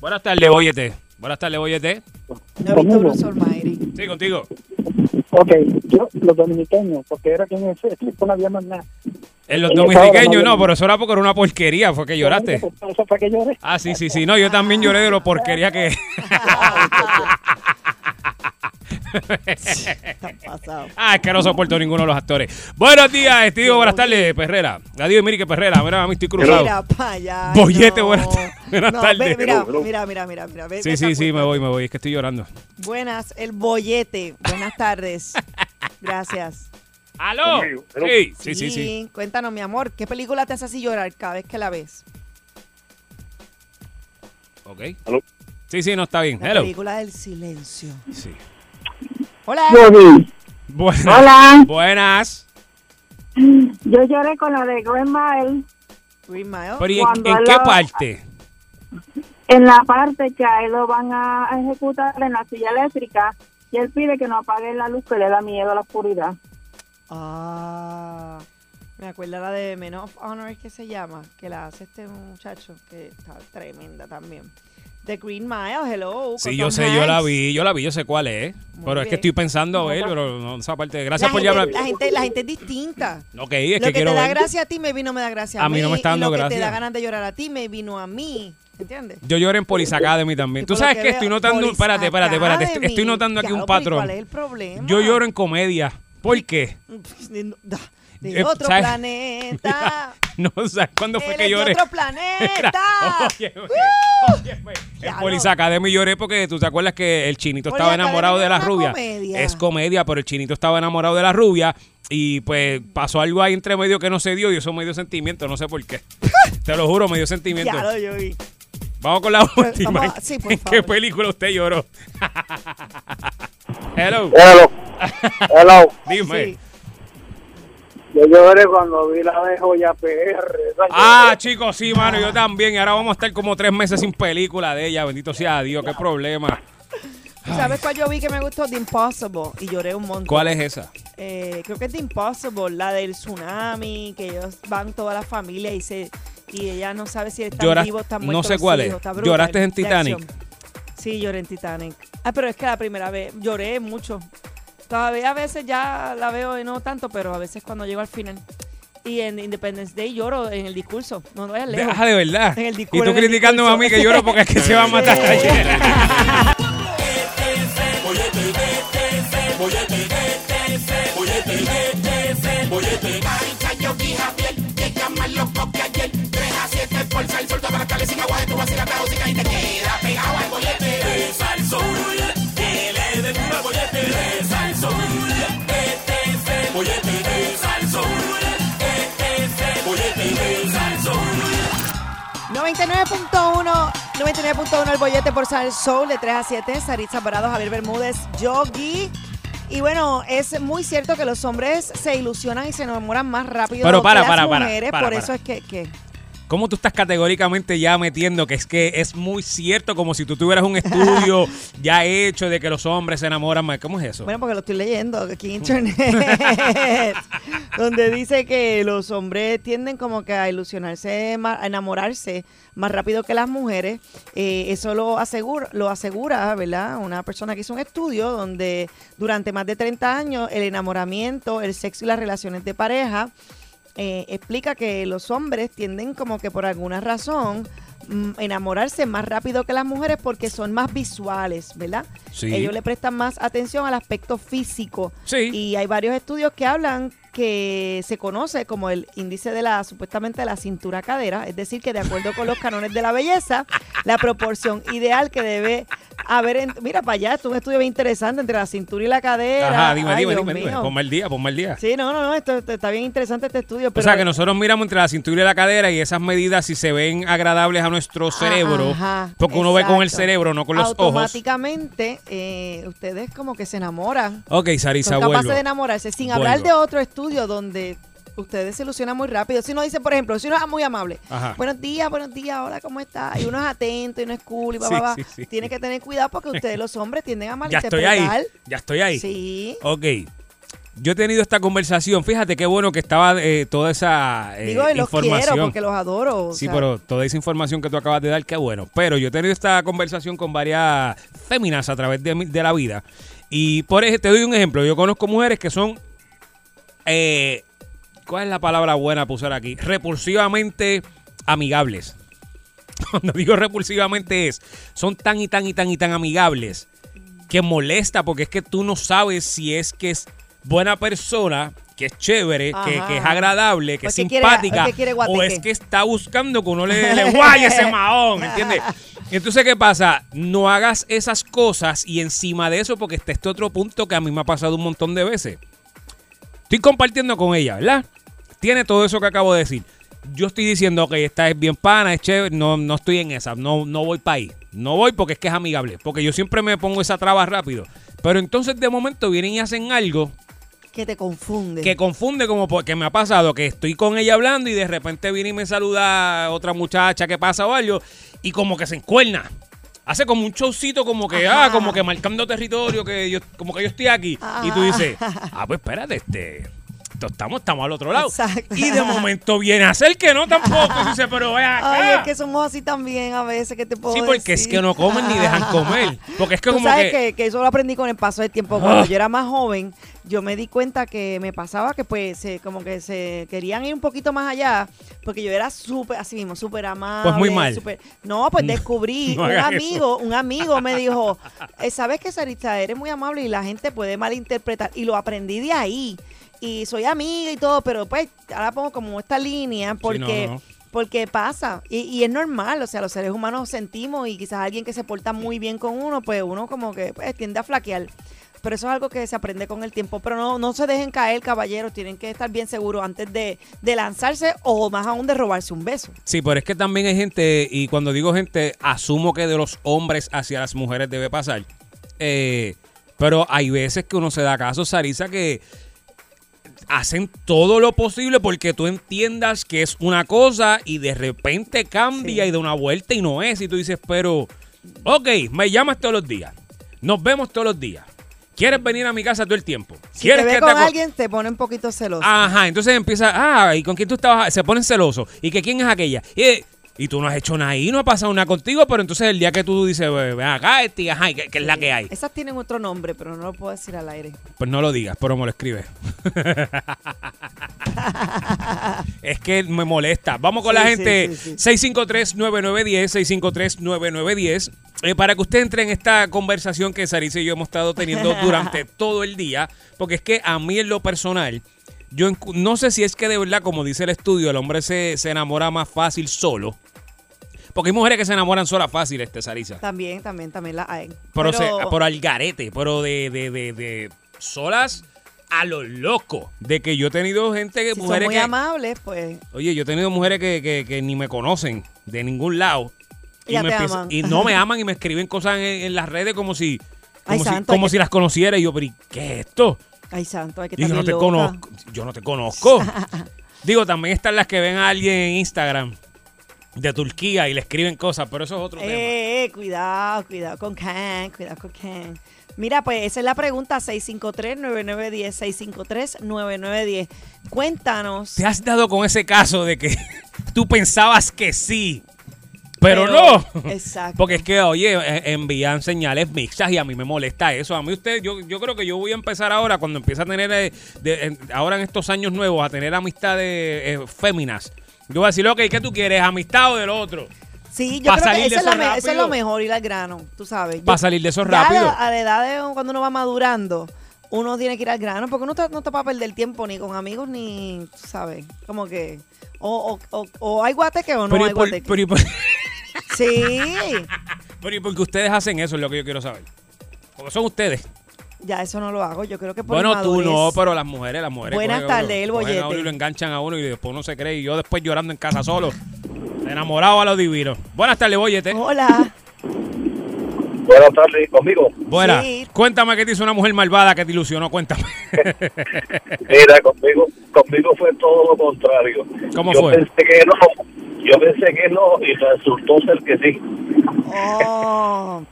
Buenas tardes, Boyete. Buenas tardes, Boyete. No he visto Bruce Almighty. Sí, contigo. Ok, yo, los dominicanos, porque era quien es, no había más nada. En los dominiqueños no, pero eso era porque era una porquería, fue que lloraste. Eso fue que lloré. Ah, sí, sí, sí. No, yo también lloré de lo porquería que. ah, es que no soporto ninguno de los actores. Buenos días, Estivo. Buenas tardes, Perrera. Adiós, mire que Perrera. Mira, a mí estoy cruzado. Mira para allá. Bollete, no. buenas, buenas No, tardes. ve, mira, mira, mira, mira, mira. ve- Sí, ve sí, sí, me voy, me voy. Es que estoy llorando. Buenas, el bollete. Buenas tardes. Gracias. ¡Aló! Sí, sí, sí, sí. Cuéntanos, mi amor, ¿qué película te hace así llorar cada vez que la ves? Ok. Sí, sí, no está bien. La Hello. película del silencio. Sí. Hola. Buenas. Hola. Buenas. Yo lloré con la de Green Mile Green Mile. Pero ¿y en, qué lo- parte? en la parte que a él lo van a ejecutar en la silla eléctrica y él pide que no apague la luz que le da miedo a la oscuridad. Ah, me acuerdo la de Men of Honor, ¿es que se llama? Que la hace este muchacho, que está tremenda también. The Green Mile, hello. Sí, yo sé, yo la vi, yo la vi, yo sé cuál es. pero es que estoy pensando a ver, pero no, esa parte. Gracias la por gente, llamar. La gente, la gente es distinta. Ok, es lo que que quiero te da ver. gracia a ti, maybe no me da gracia a, A mí no me está dando lo que gracia. te da ganas de llorar a ti, me vino a mí. ¿Entiendes? Yo lloré en Police Academy también. Tú sabes que que estoy notando, Police espérate, espérate, espérate, estoy, Academy. estoy notando aquí un Diablo, pero ¿y patrón. ¿Cuál es el problema? Yo lloro en comedia. ¿Por qué? De, de Eh, otro ¿sabes? planeta. No, ¿sabes cuándo fue que de lloré? otro planeta. Oye, En Diablo. Police Academy lloré porque tú te acuerdas que el chinito Police estaba enamorado Academy de la rubia. comedia. Es comedia, pero el chinito estaba enamorado de la rubia y pues pasó algo ahí entre medio que no se dio y eso me dio sentimiento, no sé por qué. Te lo juro, me dio sentimiento. Ya lo yo vi. Vamos con la última. vamos a- sí, por ¿En qué película usted lloró? Hello. Hello. Hello. Dime. Sí. Yo lloré cuando vi la de Joya PR. Ah, chicos, sí, mano, yo también. Y ahora vamos a estar como tres meses sin película de ella. Bendito sea Dios, qué problema. ¿Sabes cuál yo vi que me gustó? The Impossible. Y lloré un montón. ¿Cuál es esa? Eh, creo que es The Impossible, la del tsunami, que ellos van toda la familia y se y ella no sabe si están Lloras- vivos, están no muertos. sé cuál es. hijos, está ¿Lloraste en Titanic? Sí, lloré en Titanic. Ah, pero es que la primera vez lloré mucho. Todavía a veces ya la veo y no tanto, pero a veces cuando llego al final. Y en Independence Day lloro en el discurso. No, no vayas lejos. Ah, de verdad. En el Y discurso, tú en el criticándome a mí que lloro porque es que se va a matar ayer. Soul. 99.1, 99.1 el bollete por Sal Soul de 3 a 7. Saritza Parado, Javier Bermúdez, Yogi. Y bueno, es muy cierto que los hombres se ilusionan y se enamoran más rápido Pero para, que las para, para, mujeres. para, por eso es que, que ¿Cómo tú estás categóricamente ya metiendo que es que es muy cierto como si tú tuvieras un estudio ya hecho de que los hombres se enamoran más? ¿Cómo es eso? Bueno, porque lo estoy leyendo aquí en internet, donde dice que los hombres tienden como que a ilusionarse, a enamorarse más rápido que las mujeres. Eh, eso lo asegura, lo asegura, ¿verdad? Una persona que hizo un estudio donde durante más de 30 años el enamoramiento, el sexo y las relaciones de pareja eh, explica que los hombres tienden como que por alguna razón mm, enamorarse más rápido que las mujeres porque son más visuales, ¿verdad? Sí. Ellos le prestan más atención al aspecto físico. Sí. Y hay varios estudios que hablan que se conoce como el índice de la, supuestamente, de la cintura cadera, es decir, que de acuerdo con los cánones de la belleza, la proporción ideal que debe haber, en- mira para allá, esto es un estudio bien interesante entre la cintura y la cadera. Ajá, dime, Ay, dime, Dios dime, dime. mío. Ponme el día, ponme el día. Sí, no, no, no, esto, esto está bien interesante este estudio. O sea, que nosotros miramos entre la cintura y la cadera y esas medidas si se ven agradables a nuestro cerebro, Ajá, porque uno ve con el cerebro, no con los ojos. Automáticamente, eh, ustedes como que se enamoran. Ok, Sarisa, Son capaces vuelvo. de enamorarse sin hablar de otro estudio donde ustedes se ilusionan muy rápido. Si uno dice, por ejemplo, si uno es muy amable, Ajá. buenos días, buenos días, hola, ¿cómo está? Y uno es atento y uno es cool y va, Sí, va, va. sí, sí. Tiene que tener cuidado porque ustedes los hombres tienden a Ya estoy malinterpretar. ahí. Ya estoy ahí. Sí. Ok. Yo he tenido esta conversación. Fíjate qué bueno que estaba eh, toda esa eh, Digo, y los información. quiero porque los adoro. o Sí, sea, pero toda esa información que tú acabas de dar, qué bueno. Pero yo he tenido esta conversación con varias féminas a través de, la vida. Y por ejemplo, te doy un ejemplo. Yo conozco mujeres que son. Eh, ¿Cuál es la palabra buena para usar aquí? Repulsivamente amigables. Cuando digo repulsivamente es, son tan y tan y tan y tan amigables que molesta porque es que tú no sabes si es que es buena persona, que es chévere, que, que es agradable, que O es quiere- simpática, o es que está buscando que uno le, le guaye ese mahón, ¿entiendes? Entonces, ¿qué pasa? No hagas esas cosas y encima de eso, porque está este otro punto que a mí me ha pasado un montón de veces. Estoy compartiendo con ella, ¿verdad? Tiene todo eso que acabo de decir. Yo estoy diciendo, que esta es bien pana, es chévere, no, no estoy en esa, no, no voy para ahí. No voy porque es que es amigable, porque yo siempre me pongo esa traba rápido. Pero entonces de momento vienen y hacen algo que te confunde. que confunde como porque me ha pasado que estoy con ella hablando y de repente viene y me saluda otra muchacha que pasa o algo y como que se encuerna. Hace como un showcito como que, Ajá. ah, como que marcando territorio, que yo, como que yo estoy aquí. Y tú dices, ah, pues espérate, este, estamos, estamos al otro lado. Exacto. Y de momento viene a ser que no tampoco. Y pero acá. Ay, es que somos así también a veces, que te puedo Sí, porque es que no comen ni dejan comer. Porque es que Tú como sabes que... que... que eso lo aprendí con el paso del tiempo. Cuando Ah. yo era más joven, yo me di cuenta que me pasaba que pues se- como que se querían ir un poquito más allá, porque yo era súper, así mismo, súper amable. Pues muy mal. no, pues descubrí, No un amigo, un amigo me dijo, eh, ¿sabes qué, Sarita? Eres muy amable y la gente puede malinterpretar. Y lo aprendí de ahí. Y soy amiga y todo, pero pues ahora pongo como esta línea porque... no, no. Porque pasa, y, y es normal, o sea, los seres humanos sentimos y quizás alguien que se porta muy bien con uno, pues uno como que pues, tiende a flaquear. Pero eso es algo que se aprende con el tiempo. Pero no, no se dejen caer, caballeros, tienen que estar bien seguros antes de, de lanzarse o más aún de robarse un beso. Sí, pero es que también hay gente, y cuando digo gente, asumo que de los hombres hacia las mujeres debe pasar. Eh, pero hay veces que uno se da caso, Sarisa, que hacen todo lo posible porque tú entiendas que es una cosa y de repente cambia y da una vuelta y no es. Y tú dices, pero, ok, me llamas todos los días, nos vemos todos los días. ¿Quieres venir a mi casa todo el tiempo? Si te ¿Quieres ve que con te alguien, te pone un poquito celoso. Ajá, entonces empieza, ah, ¿y con quién tú estabas? Se ponen celosos. ¿Y que quién es aquella? Y, y tú no has hecho nada ahí, no ha pasado nada contigo, pero entonces el día que tú dices, "Ve- ven acá, este, ajá, ¿y ¿qué, qué es la que hay? Esas tienen otro nombre, pero no lo puedo decir al aire. Pues no lo digas, pero me lo escribes. es que me molesta. Vamos con Sí, la gente. sí, sí. 653-9910, 653-9910. Eh, para que usted entre en esta conversación que Sarisa y yo hemos estado teniendo durante todo el día. Porque es que a mí en lo personal, yo no sé si es que de verdad, como dice el estudio, el hombre se, se enamora más fácil solo. Porque hay mujeres que se enamoran solas fácil, este Sarisa. También, también, también la hay. Pero, Pero- se- por al garete, pero de, de, de, de solas a lo loco. De que yo he tenido gente que si son mujeres muy que. amables, pues Oye, yo he tenido mujeres que, que- que ni me conocen de ningún lado. Ya me empiezan- y no me aman y me escriben cosas en, en las redes como si. Ay, Como, si, santo, como si las conociera y yo, pero ¿y ¿qué es esto? Ay santo, hay que estar no te loca. conozco. Yo no te conozco. Digo, también están las que ven a alguien en Instagram de Turquía y le escriben cosas, pero eso es otro tema. Eh, eh, cuidado, cuidado con Ken, cuidado con Ken. Mira, pues esa es la pregunta 653-9910, 653-9910. Cuéntanos. ¿Te has dado con ese caso de que tú pensabas que sí, pero, Pero- no? exacto. Porque es que, oye, eh, envían señales mixtas y a mí me molesta eso. A mí usted, yo, yo creo que yo voy a empezar ahora, cuando empiece a tener, eh, de- ahora en estos años nuevos, a tener amistades eh, féminas. Yo voy a decir, ok, ¿qué tú quieres? ¿Amistad o del otro? Sí, yo creo que eso es, la eso lo mejor, ir al grano, tú sabes. Pa' Yo- salir de eso rápido. A la, a la edad de cuando uno va madurando, uno tiene que ir al grano, porque uno te- no te va a perder tiempo ni con amigos, ni, tú sabes, como que... O, o, o, o hay guateque o no pero, hay por- guateque. pero Sí, pero y porque ustedes hacen eso, es lo que yo quiero saber. Porque son ustedes. ya eso no lo hago. Yo creo que por Bueno, tú no, pero las mujeres, las mujeres. Buenas cogen a uno, tardes, el cogen a bollete. uno y lo enganchan a uno y después uno se cree y yo después llorando en casa solo. Enamorado a lo divino. Buenas tardes, bollete. Hola. Buenas tardes, conmigo. Buenas. Sí. Cuéntame qué te hizo una mujer malvada que te ilusionó, cuéntame. Mira, conmigo, conmigo fue todo lo contrario. ¿Cómo yo fue? pensé que no, yo pensé que no y resultó ser que sí. Oh,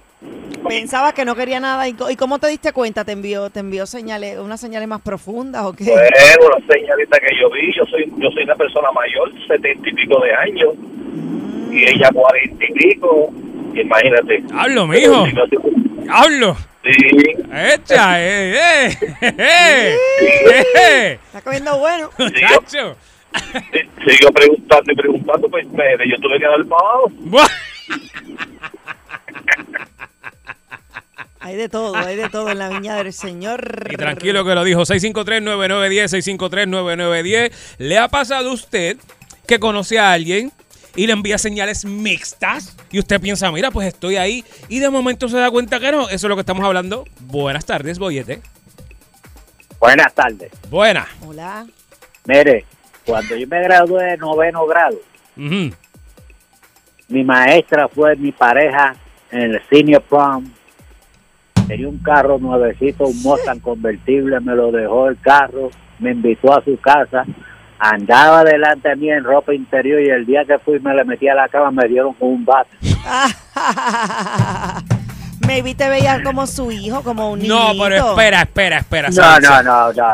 pensaba que no quería nada. ¿Y, cómo te diste cuenta? ¿Te envió, te envió señales, unas señales más profundas o qué? Bueno, una señalita que yo vi, yo soy, yo soy una persona mayor, setenta y pico de años, y ella cuarenta y pico, imagínate. Hablo, mijo. Hablo. Sí, Echa, eh, eh, eh, eh, Está comiendo bueno. Muchacho. sí, siguió preguntando y preguntando, pues me, yo tuve que dar el pavo. Buah. Hay de todo, hay de todo en la viña del Señor. Y tranquilo que lo dijo. 653-9910, 653-9910. ¿Le ha pasado a usted que conoce a alguien y le envía señales mixtas? Y usted piensa, mira, pues estoy ahí. Y de momento se da cuenta que no. Eso es lo que estamos hablando. Buenas tardes, Boyete. Buenas tardes. Buenas. Hola. Mire, cuando yo me gradué de noveno grado, mi maestra fue mi pareja en el senior prom. Tenía un carro nuevecito, un Mustang convertible, me lo dejó el carro, me invitó a su casa, andaba delante de mí en ropa interior y el día que fui me le metí a la cama me dieron con un bate. Maybe te veía como su hijo, como un niño. No, pero espera, espera, espera. No, no, no, no.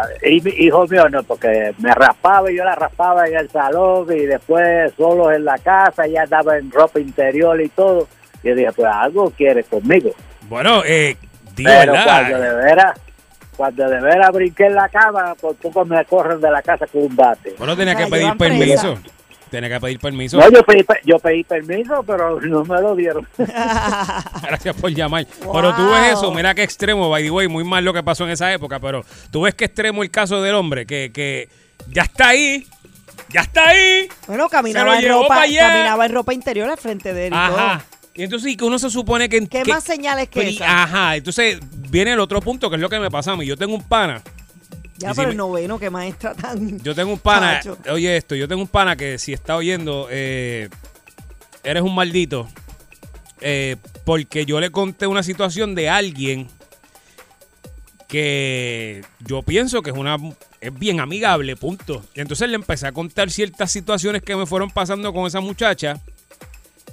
Hijo mío no, porque me raspaba y yo la raspaba en el salón y después solo en la casa, ya andaba en ropa interior y todo. Y yo dije, pues algo quiere conmigo. Bueno, eh, di Pero verdad. cuando de veras, Cuando de veras brinqué en la cama, por poco me corren de la casa con un bate. Bueno, tenía que pedir permiso. Tenía que pedir permiso. No, yo pedí, pe- yo pedí permiso, pero no me lo dieron. Gracias por llamar. Pero tú ves eso, mira qué extremo, by the way, muy mal lo que pasó en esa época, pero tú ves qué extremo el caso del hombre, que, que ya está ahí, ya está ahí. Bueno, caminaba en, ropa, caminaba en ropa interior al frente de él y Ajá. Y entonces, ¿y que uno se supone que... ¿Qué que- más señales que Pero esa? Ajá, entonces viene el otro punto, que es lo que me pasa a mí. Yo tengo un pana, Ya si me- el noveno, que maestra tan... yo tengo un pana, oye esto, yo tengo un pana que si está oyendo, eh, eres un maldito, eh, porque yo le conté una situación de alguien que yo pienso que es una es bien amigable, punto. Y entonces le empecé a contar ciertas situaciones que me fueron pasando con esa muchacha.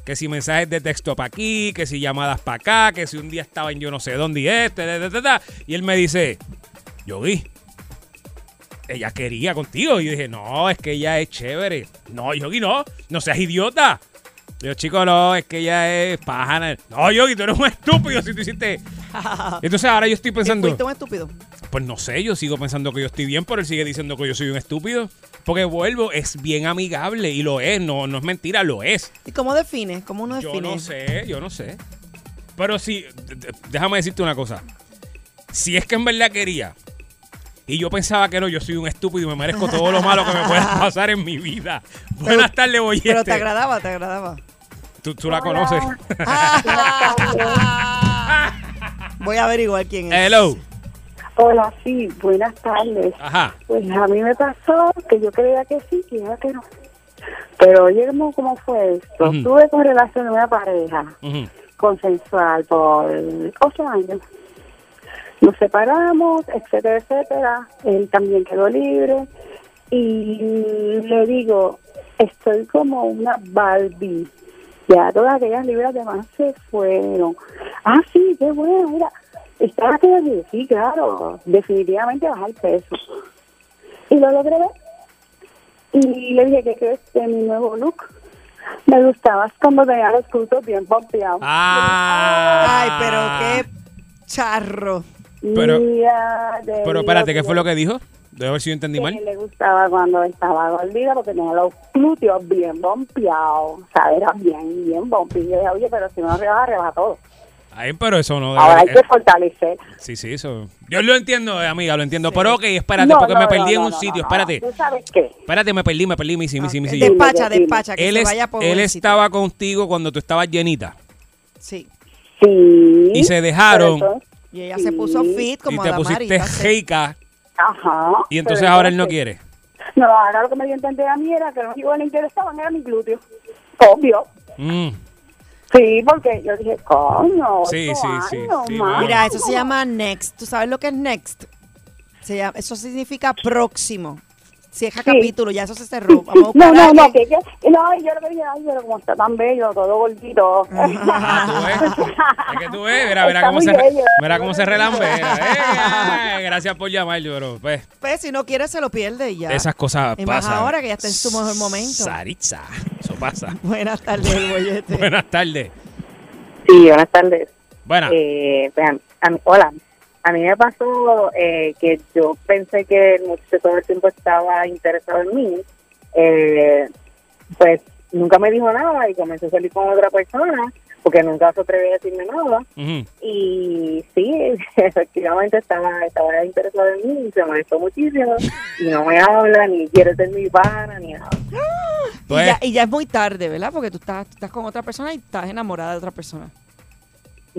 Que si mensajes de texto para aquí, que si llamadas para acá, que si un día estaba en yo no sé dónde y este, y él me dice, Yogi, ella quería contigo. Y yo dije, no, es que ella es chévere. No, Yogi, no, no seas idiota. Yo, chico, no, es que ella es pájana. No, Yogi, tú eres un estúpido si tú hiciste. Entonces ahora yo estoy pensando. Fuiste un estúpido. Pues no sé, yo sigo pensando que yo estoy bien, pero él sigue diciendo que yo soy un estúpido. Porque vuelvo, es bien amigable y lo es, no, no es mentira, lo es. ¿Y cómo define? ¿Cómo uno Yo define? no sé, yo no sé. Pero sí, déjame decirte una cosa. Si es que en verdad quería y yo pensaba que no, yo soy un estúpido y me merezco todo lo malo que me pueda pasar en mi vida. Buenas tardes, Boyete. Pero te agradaba, te agradaba. Tú, tú la conoces. Voy a averiguar quién es. Hello. Hola, sí, buenas tardes. Ajá. Pues a mí me pasó que yo creía que sí, que era que no. Pero oye, ¿cómo, fue esto? Tuve con relación de una pareja consensual por ocho años. Nos separamos, etcétera, etcétera. Él también quedó libre. Y le digo, estoy como una Barbie. Ya todas aquellas libras de más se fueron. Ah, sí, qué bueno, mira. Estaba que decir, sí, claro, definitivamente bajar peso. Y lo logré ver. Y le dije, ¿qué crees de mi nuevo look? Me gustabas cuando tenía los cultos bien pompeados. Ah. Ay, pero qué charro. Pero- de Pero espérate, ¿qué fue lo que dijo? Debe ver si yo entendí que mal. le gustaba cuando estaba gordita porque tenía los glúteos bien bompeados. O sea, era bien, bien bompeado. Y yo dije, oye, pero si no rebaja, rebaja todo. Ay, pero eso no Ahora hay debe- que fortalecer. Sí, sí, eso. Yo lo entiendo, eh, amiga, lo entiendo. Pero ok, espérate, No, porque no, me no, perdí en no, un no, sitio. espérate. ¿Tú sabes qué? Espérate, me perdí, me perdí, Missy, Missy, Missy, Missy. Despacha, despacha, que él se vaya por él estaba contigo cuando tú estabas llenita. Sí. Sí. Y se dejaron. Y ella se puso fit Y como te Adamari, pusiste va a ser. heica. Ajá. Y entonces ahora él no quiere. No, ahora lo que me dio a entender a mí era que lo único que le interesaban era mi glúteo. Obvio. Mm. Sí, porque yo dije, coño, Sí, sí, sí, años, sí. Mira, eso se llama next. ¿Tú sabes lo que es next? Se llama, eso significa próximo. Cierra capítulo, ya eso se cerró. Vamos a No, no, no, que, que, no, yo lo que dije, ay, pero como está tan bello, todo gordito. Es que tú ves, mira, mira cómo se, mira cómo se relambea. Eh, gracias por llamar, yo, bro. Pues, Pues si no quiere, se lo pierde y ya. esas cosas Y más pasan. ahora que ya está en su mejor momento. Saritza, eso pasa. Buenas tardes, el bollete. Buenas tardes. Sí, buenas tardes. Buenas. Eh, a- a mí- hola. A mí me pasó eh, que yo pensé que el muchacho todo el tiempo estaba interesado en mí. Eh, pues nunca me dijo nada y comencé a salir con otra persona porque nunca se atrevió a decirme nada. Y sí, efectivamente estaba, estaba interesado en mí y se molestó muchísimo. Y no me habla, ni quiere ser mi pana, ni nada. Y, ya, y ya es muy tarde, ¿verdad? Porque tú estás, tú estás con otra persona y estás enamorada de otra persona.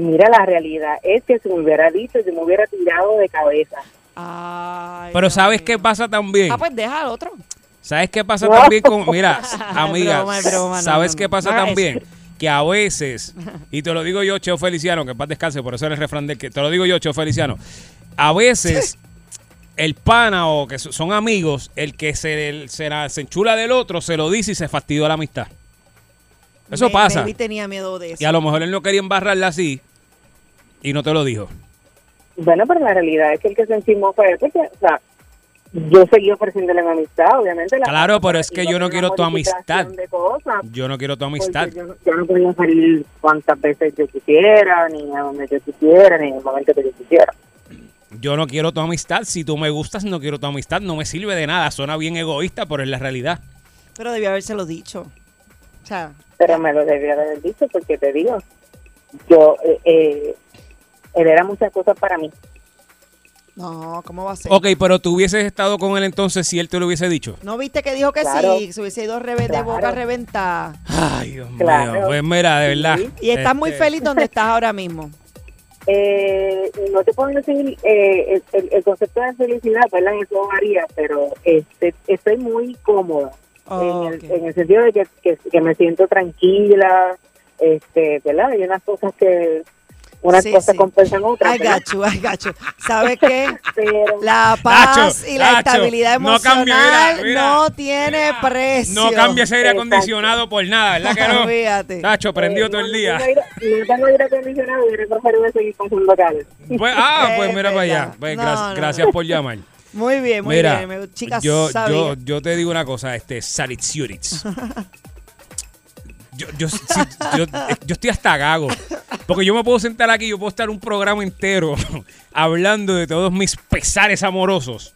Mira, la realidad es que si me hubiera dicho, yo me hubiera tirado de cabeza. Pero ¿sabes qué pasa también? Ah, pues deja al otro. ¿Sabes qué pasa No. también con... Mira, amiga, broma, broma, ¿sabes no, qué pasa también? Que a veces, y te lo digo yo, Cheo Feliciano, que en paz descanse, por eso era el refrán del que... Te lo digo yo, Cheo Feliciano. A veces, el pana o que so- son amigos, el que se, se, la- se enchula del otro, se lo dice y se fastidió la amistad. Eso Me- pasa. Baby tenía miedo de eso. Y a lo mejor él no quería embarrarla así y no te lo dijo. Bueno, pero la realidad es que el que se encimó fue él, porque, o sea, yo seguí ofreciéndole mi amistad, obviamente. la- Claro, pero es que yo no quiero tu amistad. modificación de cosas, Yo no quiero tu amistad. Yo, no- yo no podía salir cuantas veces yo quisiera, ni a donde yo quisiera, ni en el momento que yo quisiera. yo no quiero tu amistad. Si tú me gustas, no quiero tu amistad. No me sirve de nada. Suena bien egoísta, pero es la realidad. Pero debió habérselo dicho. O sea, Pero me lo debía de haber dicho porque te digo, yo, eh, eh, él era muchas cosas para mí. no, ¿cómo va a ser? Ok, pero tú hubieses estado con él entonces si él te lo hubiese dicho. ¿No viste que dijo que Claro. sí? Se hubiese ido revés de boca reventada. Ay, Dios Claro. mío. Pues mira, de verdad. Y estás muy Este, feliz donde estás ahora mismo. Eh, no te puedo decir eh, el, el- el concepto de felicidad, ¿verdad? Eso varía, pero este, estoy muy cómoda en, el, en el sentido de que, que, que me siento tranquila, este, ¿verdad? Hay unas cosas que unas Sí, cosas sí. compensan otras. Ay, gacho, ay, gacho. ¿Sabes qué? Pero- La paz Nacho, y la Nacho, estabilidad no cambia, emocional no, mira, mira. tiene precio. No cambia ese aire Exacto. acondicionado por nada, ¿verdad que no? Fíjate. Tacho, prendido Eh, todo no, el día. No tengo aire, no tengo aire acondicionado y preferido seguir con sus locales. Pues, ah, pues Es mira para allá. Pues, No, gra- no. Gracias por llamar. Muy bien, muy Mira, bien. Chicas, yo, yo, yo te digo una cosa, este, Saritziurits. Yo, yo, sí, yo, yo estoy hasta gago. Porque yo me puedo sentar aquí, yo puedo estar un programa entero hablando de todos mis pesares amorosos.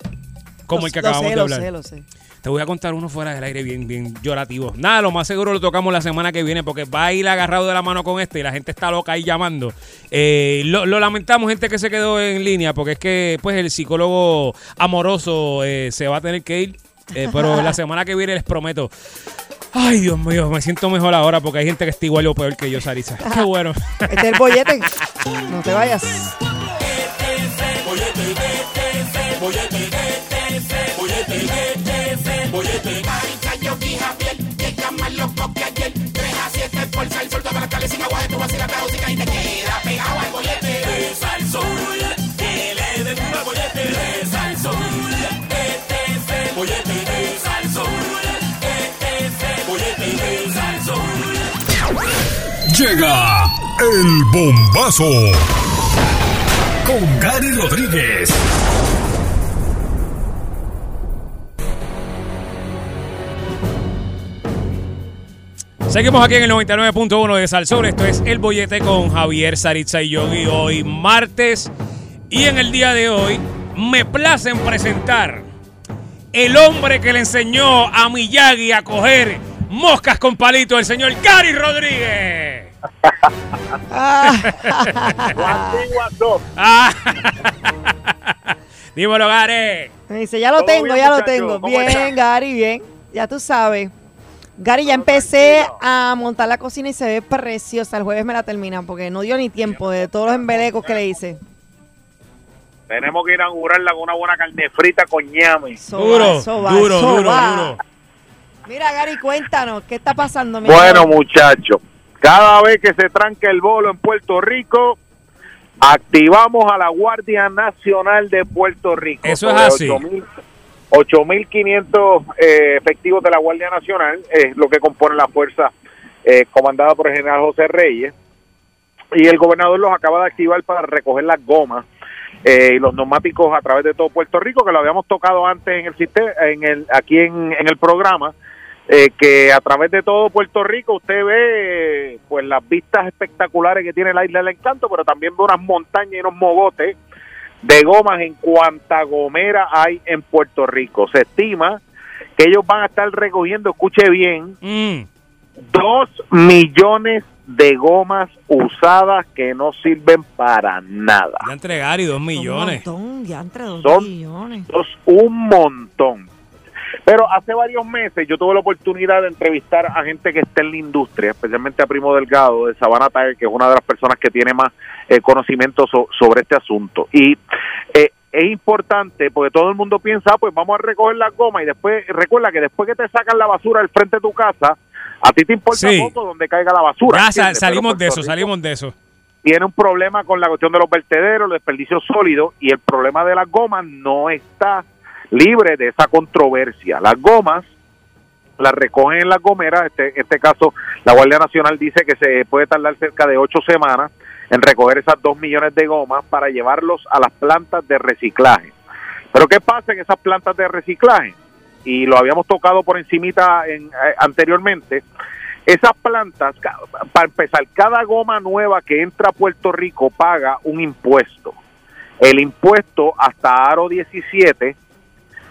Como Lo- el que acabamos sé, de lo hablar. sé, lo sé. Te voy a contar uno fuera del aire bien, bien llorativo. Nada, lo más seguro lo tocamos la semana que viene porque va a ir agarrado de la mano con este y la gente está loca ahí llamando. Eh, lo, lo lamentamos, gente que se quedó en línea, porque es que pues el psicólogo amoroso eh, se va a tener que ir. Eh, pero la semana que viene les prometo. Ay, Dios mío, me siento mejor ahora porque hay gente que está igual o peor que yo, Sarisa. Qué bueno. Este es el bollete. No te vayas. Llega el bombazo con Gary Rodríguez. Seguimos aquí en el 99.1 de Salsón. Esto es El Bollete con Javier Saritza y Yogi. Hoy martes. Y en el día de hoy me place en presentar el hombre que le enseñó a Miyagi a coger moscas con palito, el señor Gary Rodríguez. Ah. Dímelo, Gary. Me dice, ya lo ¿Todo tengo, bien, ya lo tengo. ¿Cómo Bien, está? Gary, bien. Ya tú sabes. Gary, ya empecé a montar la cocina y se ve preciosa. El jueves me la terminan porque no dio ni tiempo de todos los embelecos que le hice. Tenemos que inaugurarla con una buena carne frita con ñame. Eso va, eso va, eso va. Mira, Gary, cuéntanos, ¿qué está pasando? mi Bueno, muchachos, cada vez que se tranca el bolo en Puerto Rico, activamos a la Guardia Nacional de Puerto Rico. Eso es así. 8.000 8.500 eh, efectivos de la Guardia Nacional es lo que compone la fuerza eh, comandada por el general José Reyes. Y el gobernador los acaba de activar para recoger las gomas eh, y los neumáticos a través de todo Puerto Rico, que lo habíamos tocado antes en el sistema, en el, aquí en, en el programa, eh, que a través de todo Puerto Rico usted ve pues las vistas espectaculares que tiene la isla del encanto, pero también ve unas montañas y unos mogotes de gomas en cuanta gomera hay en Puerto Rico. Se estima que ellos van a estar recogiendo, escuche bien, dos millones de gomas usadas que no sirven para nada. Ya entre Gary, dos millones. Un montón, ya entre dos Son millones. dos- un montón. Pero hace varios meses yo tuve la oportunidad de entrevistar a gente que está en la industria, especialmente a Primo Delgado de Sabana Tiger, que es una de las personas que tiene más eh, conocimiento so- sobre este asunto. Y eh, es importante porque todo el mundo piensa, ah, pues vamos a recoger la goma y después, recuerda que después que te sacan la basura del frente de tu casa, a ti te importa Sí. poco donde caiga la basura. Ya ¿entiendes? sal- salimos de eso, Rico salimos de eso. tiene un problema con la cuestión de los vertederos, los desperdicios sólidos y el problema de las gomas no está libre de esa controversia. Las gomas las recogen en las gomeras, este, en este caso la Guardia Nacional dice que se puede tardar cerca de ocho semanas en recoger esas dos millones de gomas para llevarlos a las plantas de reciclaje. Pero ¿qué pasa en esas plantas de reciclaje? Y lo habíamos tocado por encimita en, eh, anteriormente. Esas plantas, para empezar, cada goma nueva que entra a Puerto Rico paga un impuesto. el impuesto hasta aro 17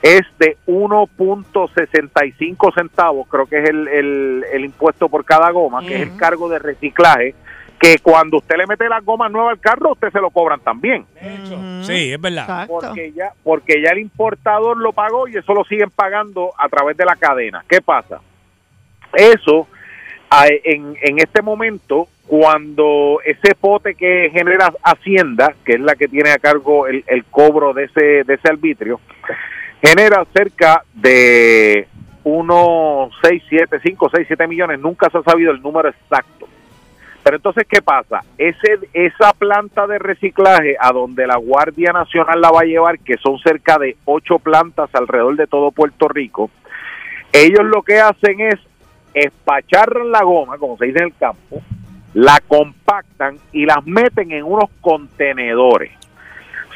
es de 1.65 centavos, creo que es el, el, el impuesto por cada goma, que es el cargo de reciclaje, que cuando usted le mete las gomas nuevas al carro, usted se lo cobran también. Sí, es verdad. Porque ya, porque ya el importador lo pagó y eso lo siguen pagando a través de la cadena. ¿Qué pasa? Eso, a- en, en este momento, cuando ese pote que genera Hacienda, que es la que tiene a cargo el, el cobro de ese, de ese arbitrio, genera cerca de unos 6, 7, 5, 6, 7 millones, nunca se ha sabido el número exacto. Pero entonces, ¿qué pasa? Esa planta de reciclaje a donde la Guardia Nacional la va a llevar, que son cerca de ocho plantas alrededor de todo Puerto Rico, ellos lo que hacen es espacharran la goma, como se dice en el campo, la compactan y las meten en unos contenedores.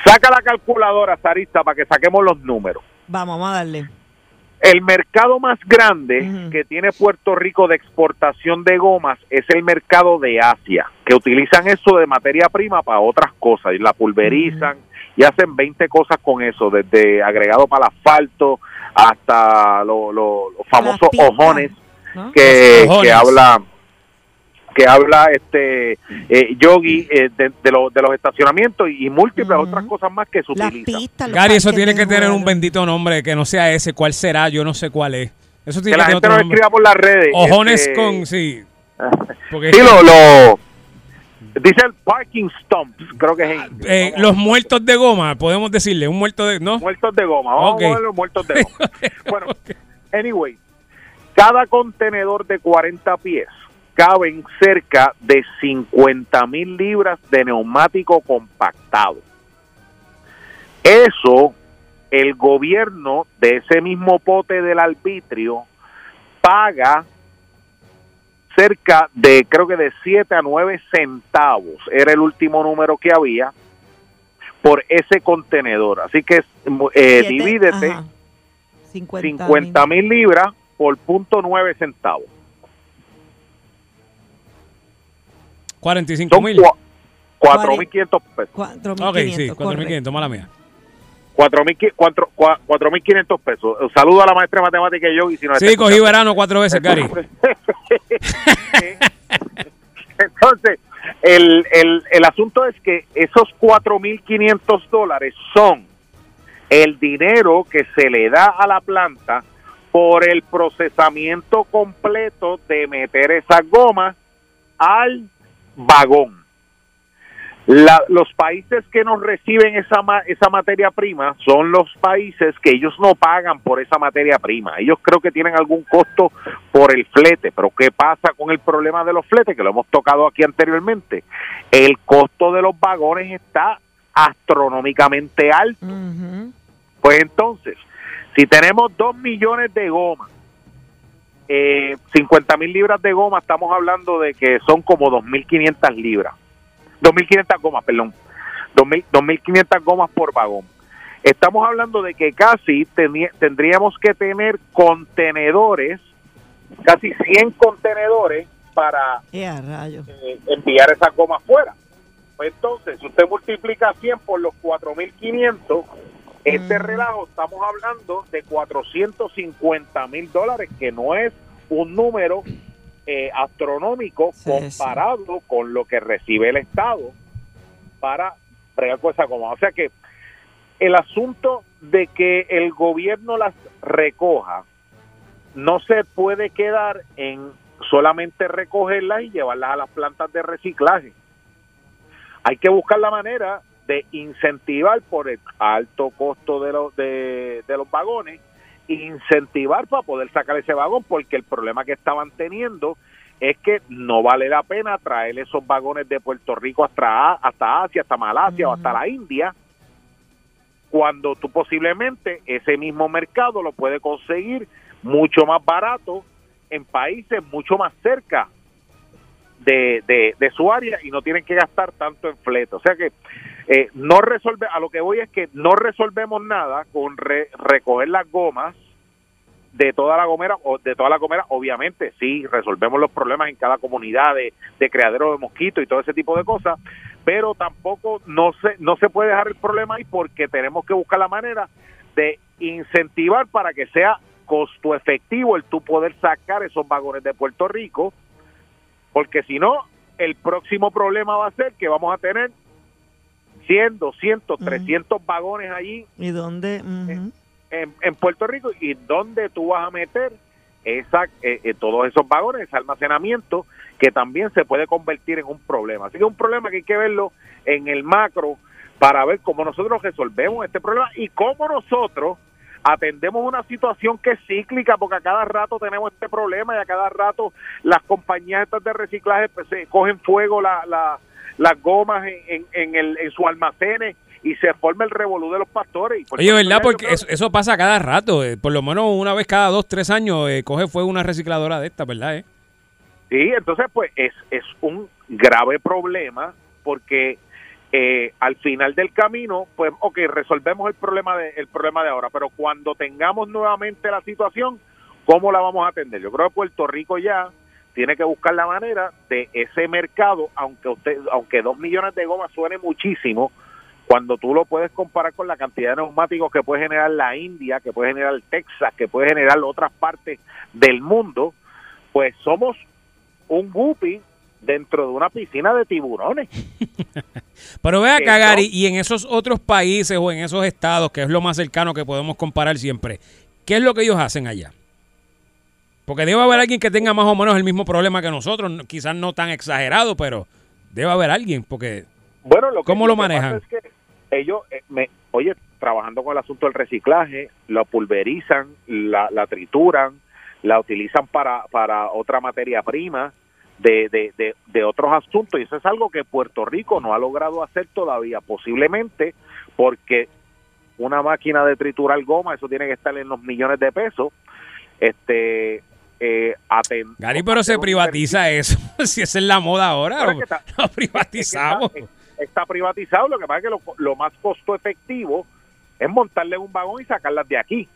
Saca la calculadora, Sarista, para que saquemos los números. Vamos, vamos a darle. El mercado más grande que tiene Puerto Rico de exportación de gomas es el mercado de Asia, que utilizan eso de materia prima para otras cosas, y la pulverizan y hacen 20 cosas con eso, desde agregado para el asfalto hasta lo- lo- los famosos ojones ¿no? que, ojones. que habla que habla este eh, Yogi eh, de, de los- de los estacionamientos y, múltiples otras cosas más que se utilizan. Gary, eso tiene que tener un bendito nombre que no sea ese. ¿Cuál será? Yo no sé cuál es. Eso que tiene la que gente nos escriba por las redes. Ojones este, con, sí. Porque Sí, lo, lo- dice el parking stumps, creo que es en- Eh, los muertos de goma, podemos decirle, un muerto de, ¿no? muertos de goma. Vamos Ok. a poner los muertos de goma. bueno, anyway, cada contenedor de 40 pies caben cerca de 50 mil libras de neumático compactado. Eso, el gobierno de ese mismo pote del arbitrio paga cerca de, creo que de 7 a 9 centavos, era el último número que había, por ese contenedor. Así que eh, Siete, divídete ajá. 50 50 mil libras por punto 9 centavos. 45 Son mil. cua- 4.500 pesos. Ok, sí, 4.500, mala mía. 4.500 cuatro- cua- 4.500 pesos. Saludo a la maestra de matemática y yo. Y si nos Sí, cogí verano cuatro veces, Gary. Entonces, el, el, el asunto es que esos 4.500 dólares son el dinero que se le da a la planta por el procesamiento completo de meter esas gomas al vagón. La- los países que nos reciben esa, ma- esa materia prima son los países que ellos no pagan por esa materia prima. Ellos creo que tienen algún costo por el flete, pero ¿qué pasa con el problema de los fletes? Que lo hemos tocado aquí anteriormente. El costo de los vagones está astronómicamente alto. Pues entonces, si tenemos dos millones de gomas, eh, 50 mil libras de goma, estamos hablando de que son como 2.500 libras. 2.500 gomas, perdón. 2.000 2.500 gomas por vagón. Estamos hablando de que casi tendríamos que tener contenedores, casi 100 contenedores para Eh, eh, enviar esa goma afuera. Pues entonces, si usted multiplica 100 por los 4.500, este relajo estamos hablando de 450 mil dólares, que no es un número eh, astronómico comparado con lo que recibe el Estado para bregar con esa goma. O sea que el asunto de que el gobierno las recoja no se puede quedar en solamente recogerlas y llevarlas a las plantas de reciclaje. Hay que buscar la manera de incentivar por el alto costo de, los de, de los vagones, incentivar para poder sacar ese vagón, porque el problema que estaban teniendo es que no vale la pena traer esos vagones de Puerto Rico hasta, hasta Asia, hasta Malasia o hasta la India, cuando tú posiblemente ese mismo mercado lo puedes conseguir mucho más barato en países mucho más cerca de, de, de su área y no tienen que gastar tanto en flete. O sea que eh, no resolve, a lo que voy es que no resolvemos nada con re- recoger las gomas de toda la gomera, o de toda la gomera, obviamente, sí, resolvemos los problemas en cada comunidad de, de criadero de mosquitos y todo ese tipo de cosas, pero tampoco no se, no se puede dejar el problema ahí porque tenemos que buscar la manera de incentivar para que sea costo efectivo el tú poder sacar esos vagones de Puerto Rico, porque si no, el próximo problema va a ser que vamos a tener 100, 200, 300 vagones allí ¿Y dónde? En, en Puerto Rico y dónde tú vas a meter esa, eh, eh, todos esos vagones, ese almacenamiento que también se puede convertir en un problema. Así que es un problema que hay que verlo en el macro para ver cómo nosotros resolvemos este problema y cómo nosotros atendemos una situación que es cíclica porque a cada rato tenemos este problema y a cada rato las compañías estas de reciclaje pues, se cogen fuego la, la- las gomas en, en, en el, en sus almacenes y se forma el revolú de los pastores. Y por Oye, ¿verdad? Porque eso, eso pasa cada rato. eh, por lo menos una vez cada dos, tres años eh, coge fuego una recicladora de esta, ¿verdad? eh? Sí, entonces pues es, es un grave problema porque eh, al final del camino, pues ok, resolvemos el problema, de, el problema de ahora, pero cuando tengamos nuevamente la situación, ¿cómo la vamos a atender? Yo creo que Puerto Rico ya tiene que buscar la manera de ese mercado, aunque usted, aunque dos millones de gomas suene muchísimo, cuando tú lo puedes comparar con la cantidad de neumáticos que puede generar la India, que puede generar Texas, que puede generar otras partes del mundo, pues somos un guppy dentro de una piscina de tiburones. Pero ve acá. Gary, y en esos otros países o en esos estados, que es lo más cercano que podemos comparar siempre, ¿qué es lo que ellos hacen allá? Porque debe haber alguien que tenga más o menos el mismo problema que nosotros, no- quizás no tan exagerado, pero debe haber alguien, porque Bueno, lo que, ¿Cómo lo manejan? es que ellos, eh, me, oye, trabajando con el asunto del reciclaje, lo pulverizan, la, la trituran, la utilizan para, para otra materia prima de, de, de, de otros asuntos. Y eso es algo que Puerto Rico no ha logrado hacer todavía, posiblemente porque una máquina de triturar goma, eso tiene que estar en los millones de pesos. Este, eh, Gary, pero se privatiza eso. si esa es la moda ahora, es que está- lo privatizamos. está, está privatizado, lo que pasa es que lo, lo más costo efectivo es montarle un vagón y sacarlas de aquí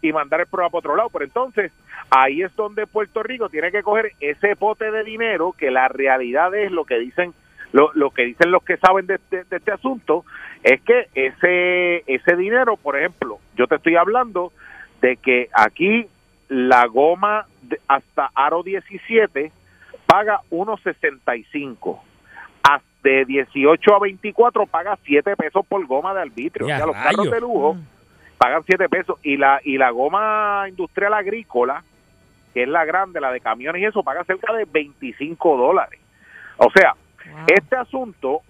y mandar el programa para otro lado. Pero entonces, ahí es donde Puerto Rico tiene que coger ese pote de dinero que la realidad es lo que dicen lo, lo que dicen los que saben de, de- de este asunto es que ese ese dinero, por ejemplo, yo te estoy hablando de que aquí la goma hasta aro 17 paga 1.65 Hasta de 18 a 24 paga 7 pesos por goma de arbitrio. Ya, o sea, los carros de lujo pagan 7 pesos. Y la y la goma industrial agrícola, que es la grande, la de camiones y eso, paga cerca de 25 dólares. O sea, este asunto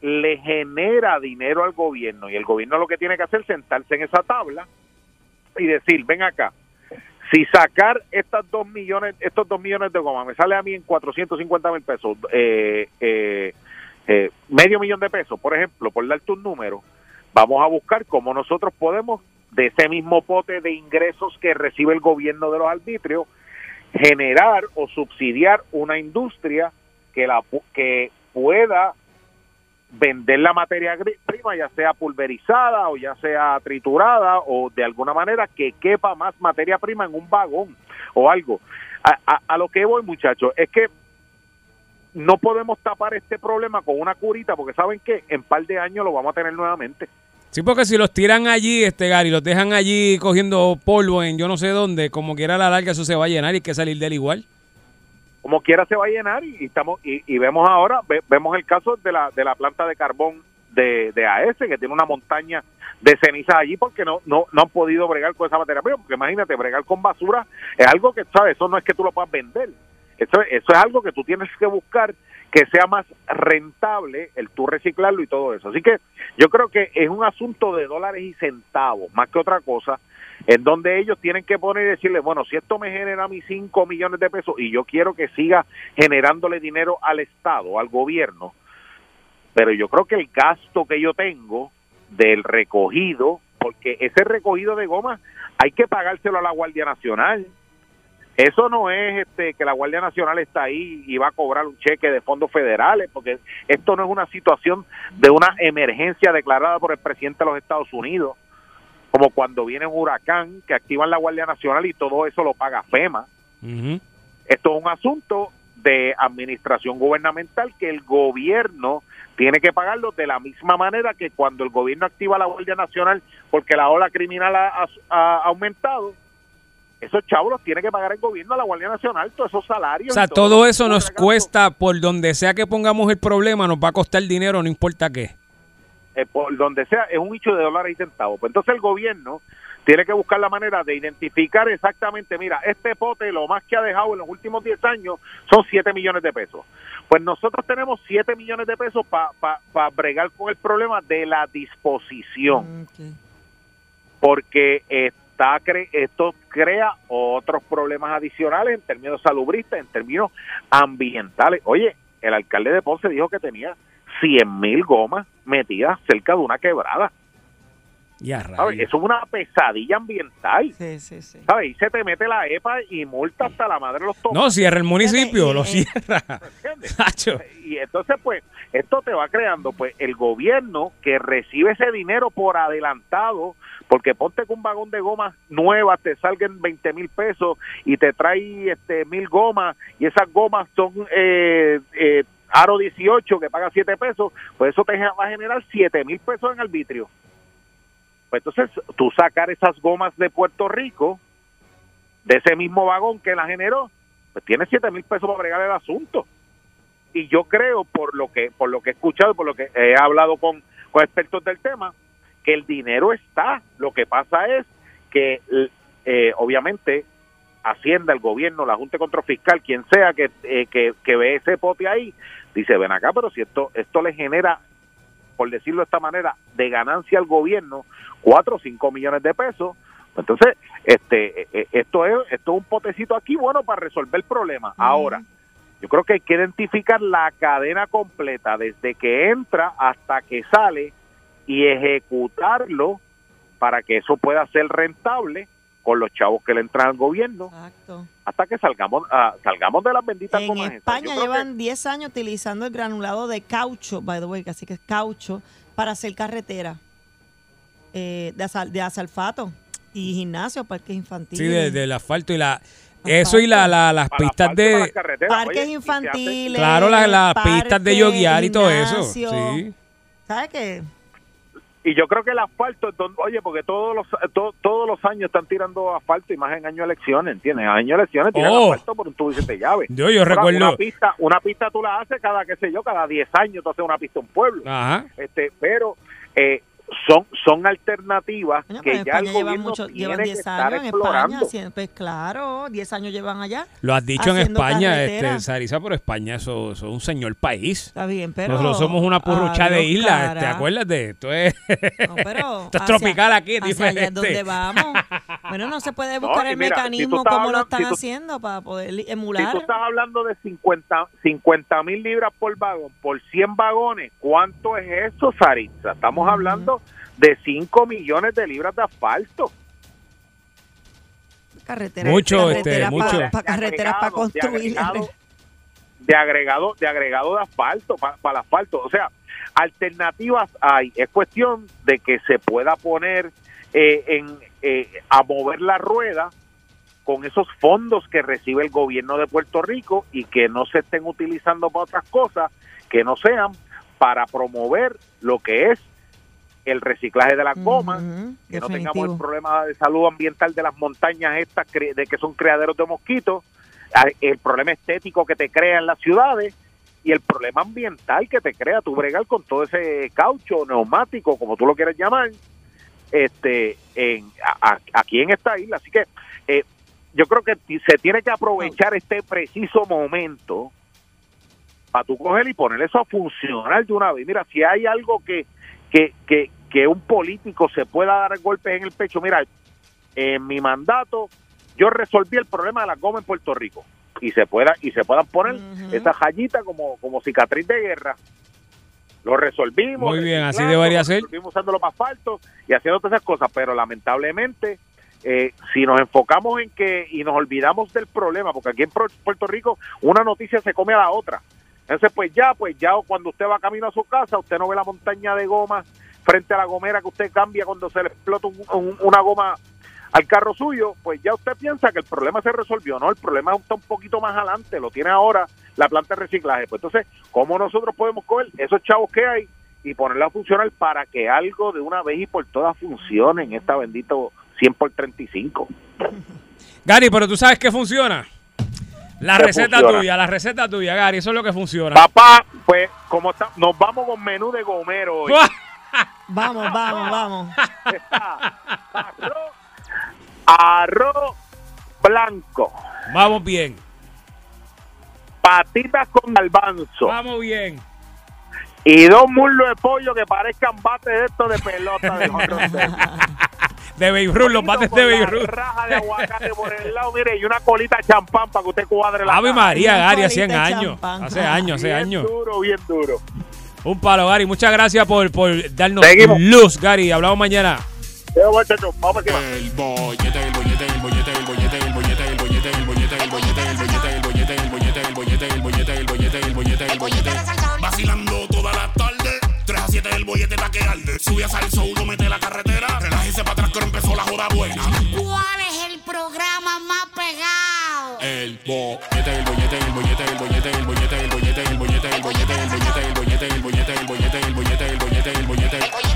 le genera dinero al gobierno y el gobierno lo que tiene que hacer es sentarse en esa tabla y decir, ven acá, si sacar estas dos millones, estos dos millones de goma me sale a mí en 450 mil pesos, eh, eh, eh, medio millón de pesos, por ejemplo, por darte un número, vamos a buscar cómo nosotros podemos, de ese mismo pote de ingresos que recibe el gobierno de los arbitrios, generar o subsidiar una industria que la que pueda vender la materia prima, ya sea pulverizada o ya sea triturada o de alguna manera que quepa más materia prima en un vagón o algo. A, a- lo que voy, muchachos, es que no podemos tapar este problema con una curita porque saben que en par de años lo vamos a tener nuevamente. Sí, porque si los tiran allí, este Gary, los dejan allí cogiendo polvo en yo no sé dónde, como quiera la larga eso se va a llenar y hay que salir de él igual. Como quiera se va a llenar y, estamos y, vemos ahora ve- vemos el caso de la de la planta de carbón de, de AES que tiene una montaña de cenizas allí porque no no no han podido bregar con esa materia prima porque imagínate bregar con basura es algo que sabes eso no es que tú lo puedas vender. Eso eso es algo que tú tienes que buscar que sea más rentable el tú reciclarlo y todo eso. Así que yo creo que es un asunto de dólares y centavos más que otra cosa en donde ellos tienen que poner y decirle, bueno, si esto me genera mí 5 millones de pesos y yo quiero que siga generándole dinero al Estado, al gobierno, pero yo creo que el gasto que yo tengo del recogido, porque ese recogido de goma hay que pagárselo a la Guardia Nacional. Eso no es este que la Guardia Nacional está ahí y va a cobrar un cheque de fondos federales, porque esto no es una situación de una emergencia declarada por el presidente de los Estados Unidos. Como cuando viene un huracán que activan la Guardia Nacional y todo eso lo paga FEMA. Esto es un asunto de administración gubernamental que el gobierno tiene que pagarlo de la misma manera que cuando el gobierno activa la Guardia Nacional porque la ola criminal ha, ha- ha aumentado, esos chavos los tiene que pagar el gobierno a la Guardia Nacional, todos esos salarios. O sea, todo eso nos cuesta, por donde sea que pongamos el problema, nos va a costar dinero, no importa qué. Eh, por donde sea, es un hecho de dólares y centavos. Pues entonces el gobierno tiene que buscar la manera de identificar exactamente, mira, este pote lo más que ha dejado en los últimos 10 años son 7 millones de pesos. Pues nosotros tenemos 7 millones de pesos para bregar con el problema de la disposición. Porque está cre- esto crea otros problemas adicionales en términos salubristas, en términos ambientales. Oye, el alcalde de Ponce dijo que tenía 100 mil gomas metidas cerca de una quebrada. Ya, ¿sabes? Eso es una pesadilla ambiental. Sí, sí, sí. ¿Sabes? Y se te mete la EPA y multa hasta la madre de los tomates. No, cierra el municipio, lo cierra. Nacho. Y entonces, pues, esto te va creando, pues, el gobierno que recibe ese dinero por adelantado, porque ponte que un vagón de gomas nuevas te salgan 20 mil pesos y te trae este mil gomas y esas gomas son eh, eh, aro 18 que paga 7 pesos, pues eso te va a generar 7 mil pesos en arbitrio. Pues entonces, tú sacar esas gomas de Puerto Rico, de ese mismo vagón que la generó, pues tiene 7 mil pesos para bregar el asunto y yo creo por lo que por lo que he escuchado por lo que he hablado con, con expertos del tema que el dinero está lo que pasa es que eh, obviamente Hacienda, el gobierno, la Junta de Control Fiscal, quien sea que, eh, que, que ve ese pote ahí, dice, ven acá, pero si esto, esto le genera, por decirlo de esta manera, de ganancia al gobierno, 4 o 5 millones de pesos, pues entonces, este, eh, esto es, esto es un potecito aquí bueno para resolver el problema. Ahora, yo creo que hay que identificar la cadena completa desde que entra hasta que sale y ejecutarlo para que eso pueda ser rentable con los chavos que le entran al gobierno hasta que salgamos ah, salgamos de las benditas En. España que- llevan 10 años utilizando el granulado de caucho, by the way, así que es caucho, para hacer carretera eh, de, asal- de asalfato y gimnasio, parques infantiles. Sí, de- del asfalto y la... Eso y la, la- las pistas de... Parques infantiles. Claro, la- las pistas de yoguear y todo eso. Sí. ¿Sabes qué? Y yo creo que el asfalto es donde- oye porque todos los to- todos los años están tirando asfalto y más en año de elecciones ¿entiendes? En año de elecciones tiran Oh. asfalto por un tubo de llave Yo- yo Ahora, recuerdo- una pista una pista tú la haces cada qué sé yo cada 10 años tú haces una pista en un pueblo Ajá. este pero eh, son son alternativas Coño, que en ya el España llevan, gobierno mucho, tiene llevan que 10 estar años en explorando España. Pues claro, 10 años llevan allá. Lo has dicho en España, este, Sarisa, pero España es un señor país. Está bien, pero... Nosotros somos una purrucha de islas, ¿te acuerdas de esto? Es, pero esto es hacia- tropical aquí, es hacia allá es diferente. donde vamos. Bueno, no se puede buscar el mira, si mecanismo estás como lo están si tú- haciendo para poder si emular. tú estás hablando de 50 mil libras por vagón, por 100 vagones, ¿cuánto es eso, Saritza? Estamos hablando de 5 millones de libras de asfalto. carretera, Mucho, carretera este, mucho. carreteras para de construir. agregado. de agregado de agregado de asfalto para el asfalto o sea alternativas hay es cuestión de que se pueda poner eh, en eh, a mover la rueda con esos fondos que recibe el gobierno de Puerto Rico y que no se estén utilizando para otras cosas que no sean para promover lo que es el reciclaje de las gomas, que no tengamos el problema de salud ambiental de las montañas estas de que son criaderos de mosquitos, a- el problema estético que te crea en las ciudades y el problema ambiental que te crea tu bregar con todo ese caucho neumático, como tú lo quieres llamar, este en a- a- aquí en esta isla. Así que eh, yo creo que se tiene que aprovechar este preciso momento para tú coger y poner eso a funcionar de una vez. Mira, si hay algo que, que, que, que un político se pueda dar golpes en el pecho, mira, en mi mandato yo resolví el problema de la goma en Puerto Rico y se pueda y se puedan poner esa jallita como, como cicatriz de guerra. Lo resolvimos. Muy bien, así debería lo ser. Resolvimos usando los asfaltos y haciendo todas esas cosas, pero lamentablemente eh, si nos enfocamos en que y nos olvidamos del problema, porque aquí en Puerto Rico una noticia se come a la otra. Entonces, pues ya, pues ya cuando usted va camino a su casa, usted no ve la montaña de goma frente a la gomera que usted cambia cuando se le explota un- un- una goma al carro suyo, pues ya usted piensa que el problema se resolvió, ¿no? El problema está un poquito más adelante, lo tiene ahora la planta de reciclaje. Pues entonces, ¿cómo nosotros podemos coger esos chavos que hay y ponerla a funcionar para que algo de una vez y por todas funcione en esta bendito 100 por 35? Gary, pero tú sabes que funciona. La ¿Qué receta funciona? tuya, la receta tuya, Gary, eso es lo que funciona. Papá, pues como está, nos vamos con menú de gomero hoy. Vamos, vamos, vamos. arroz, arroz blanco, Vamos bien. patitas con garbanzo Vamos bien. y dos muslos de pollo que parezcan bates de estos de pelota de De Beirut, los bates de Beirut. raja de aguacate por el lado, mire, y una colita de champán para que usted cuadre la Ave. María, Gary, colita hacían de años. champán. Hace años, hace Bien años. duro, bien duro. Un palo, Gary. Muchas gracias por, por darnos Seguimos. luz, Gary. Hablamos mañana. Vamos El bollete, el bollete, el bollete, el bollete, el bollete, el bollete, el bollete, el bollete, el bollete, el bollete, el bollete, el bollete, el bollete, el bollete, el bollete, el bollete. Vacilando toda la tarde. 3 a 7 el bollete está que arde. Sube a salso, uno mete la carretera. Relájese para atrás que empezó la joda buena. ¿Cuál es el programa más pegado? El bollete, el bollete, el bollete, el bollete, el bollete, el bollete, el bollete, el bollete, el bollete, el bollete, el bollete, el bollete, el bollete, el bollete, el bollete.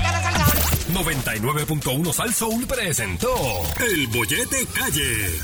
99.1 Sal Soul presentó El Bollete Calle.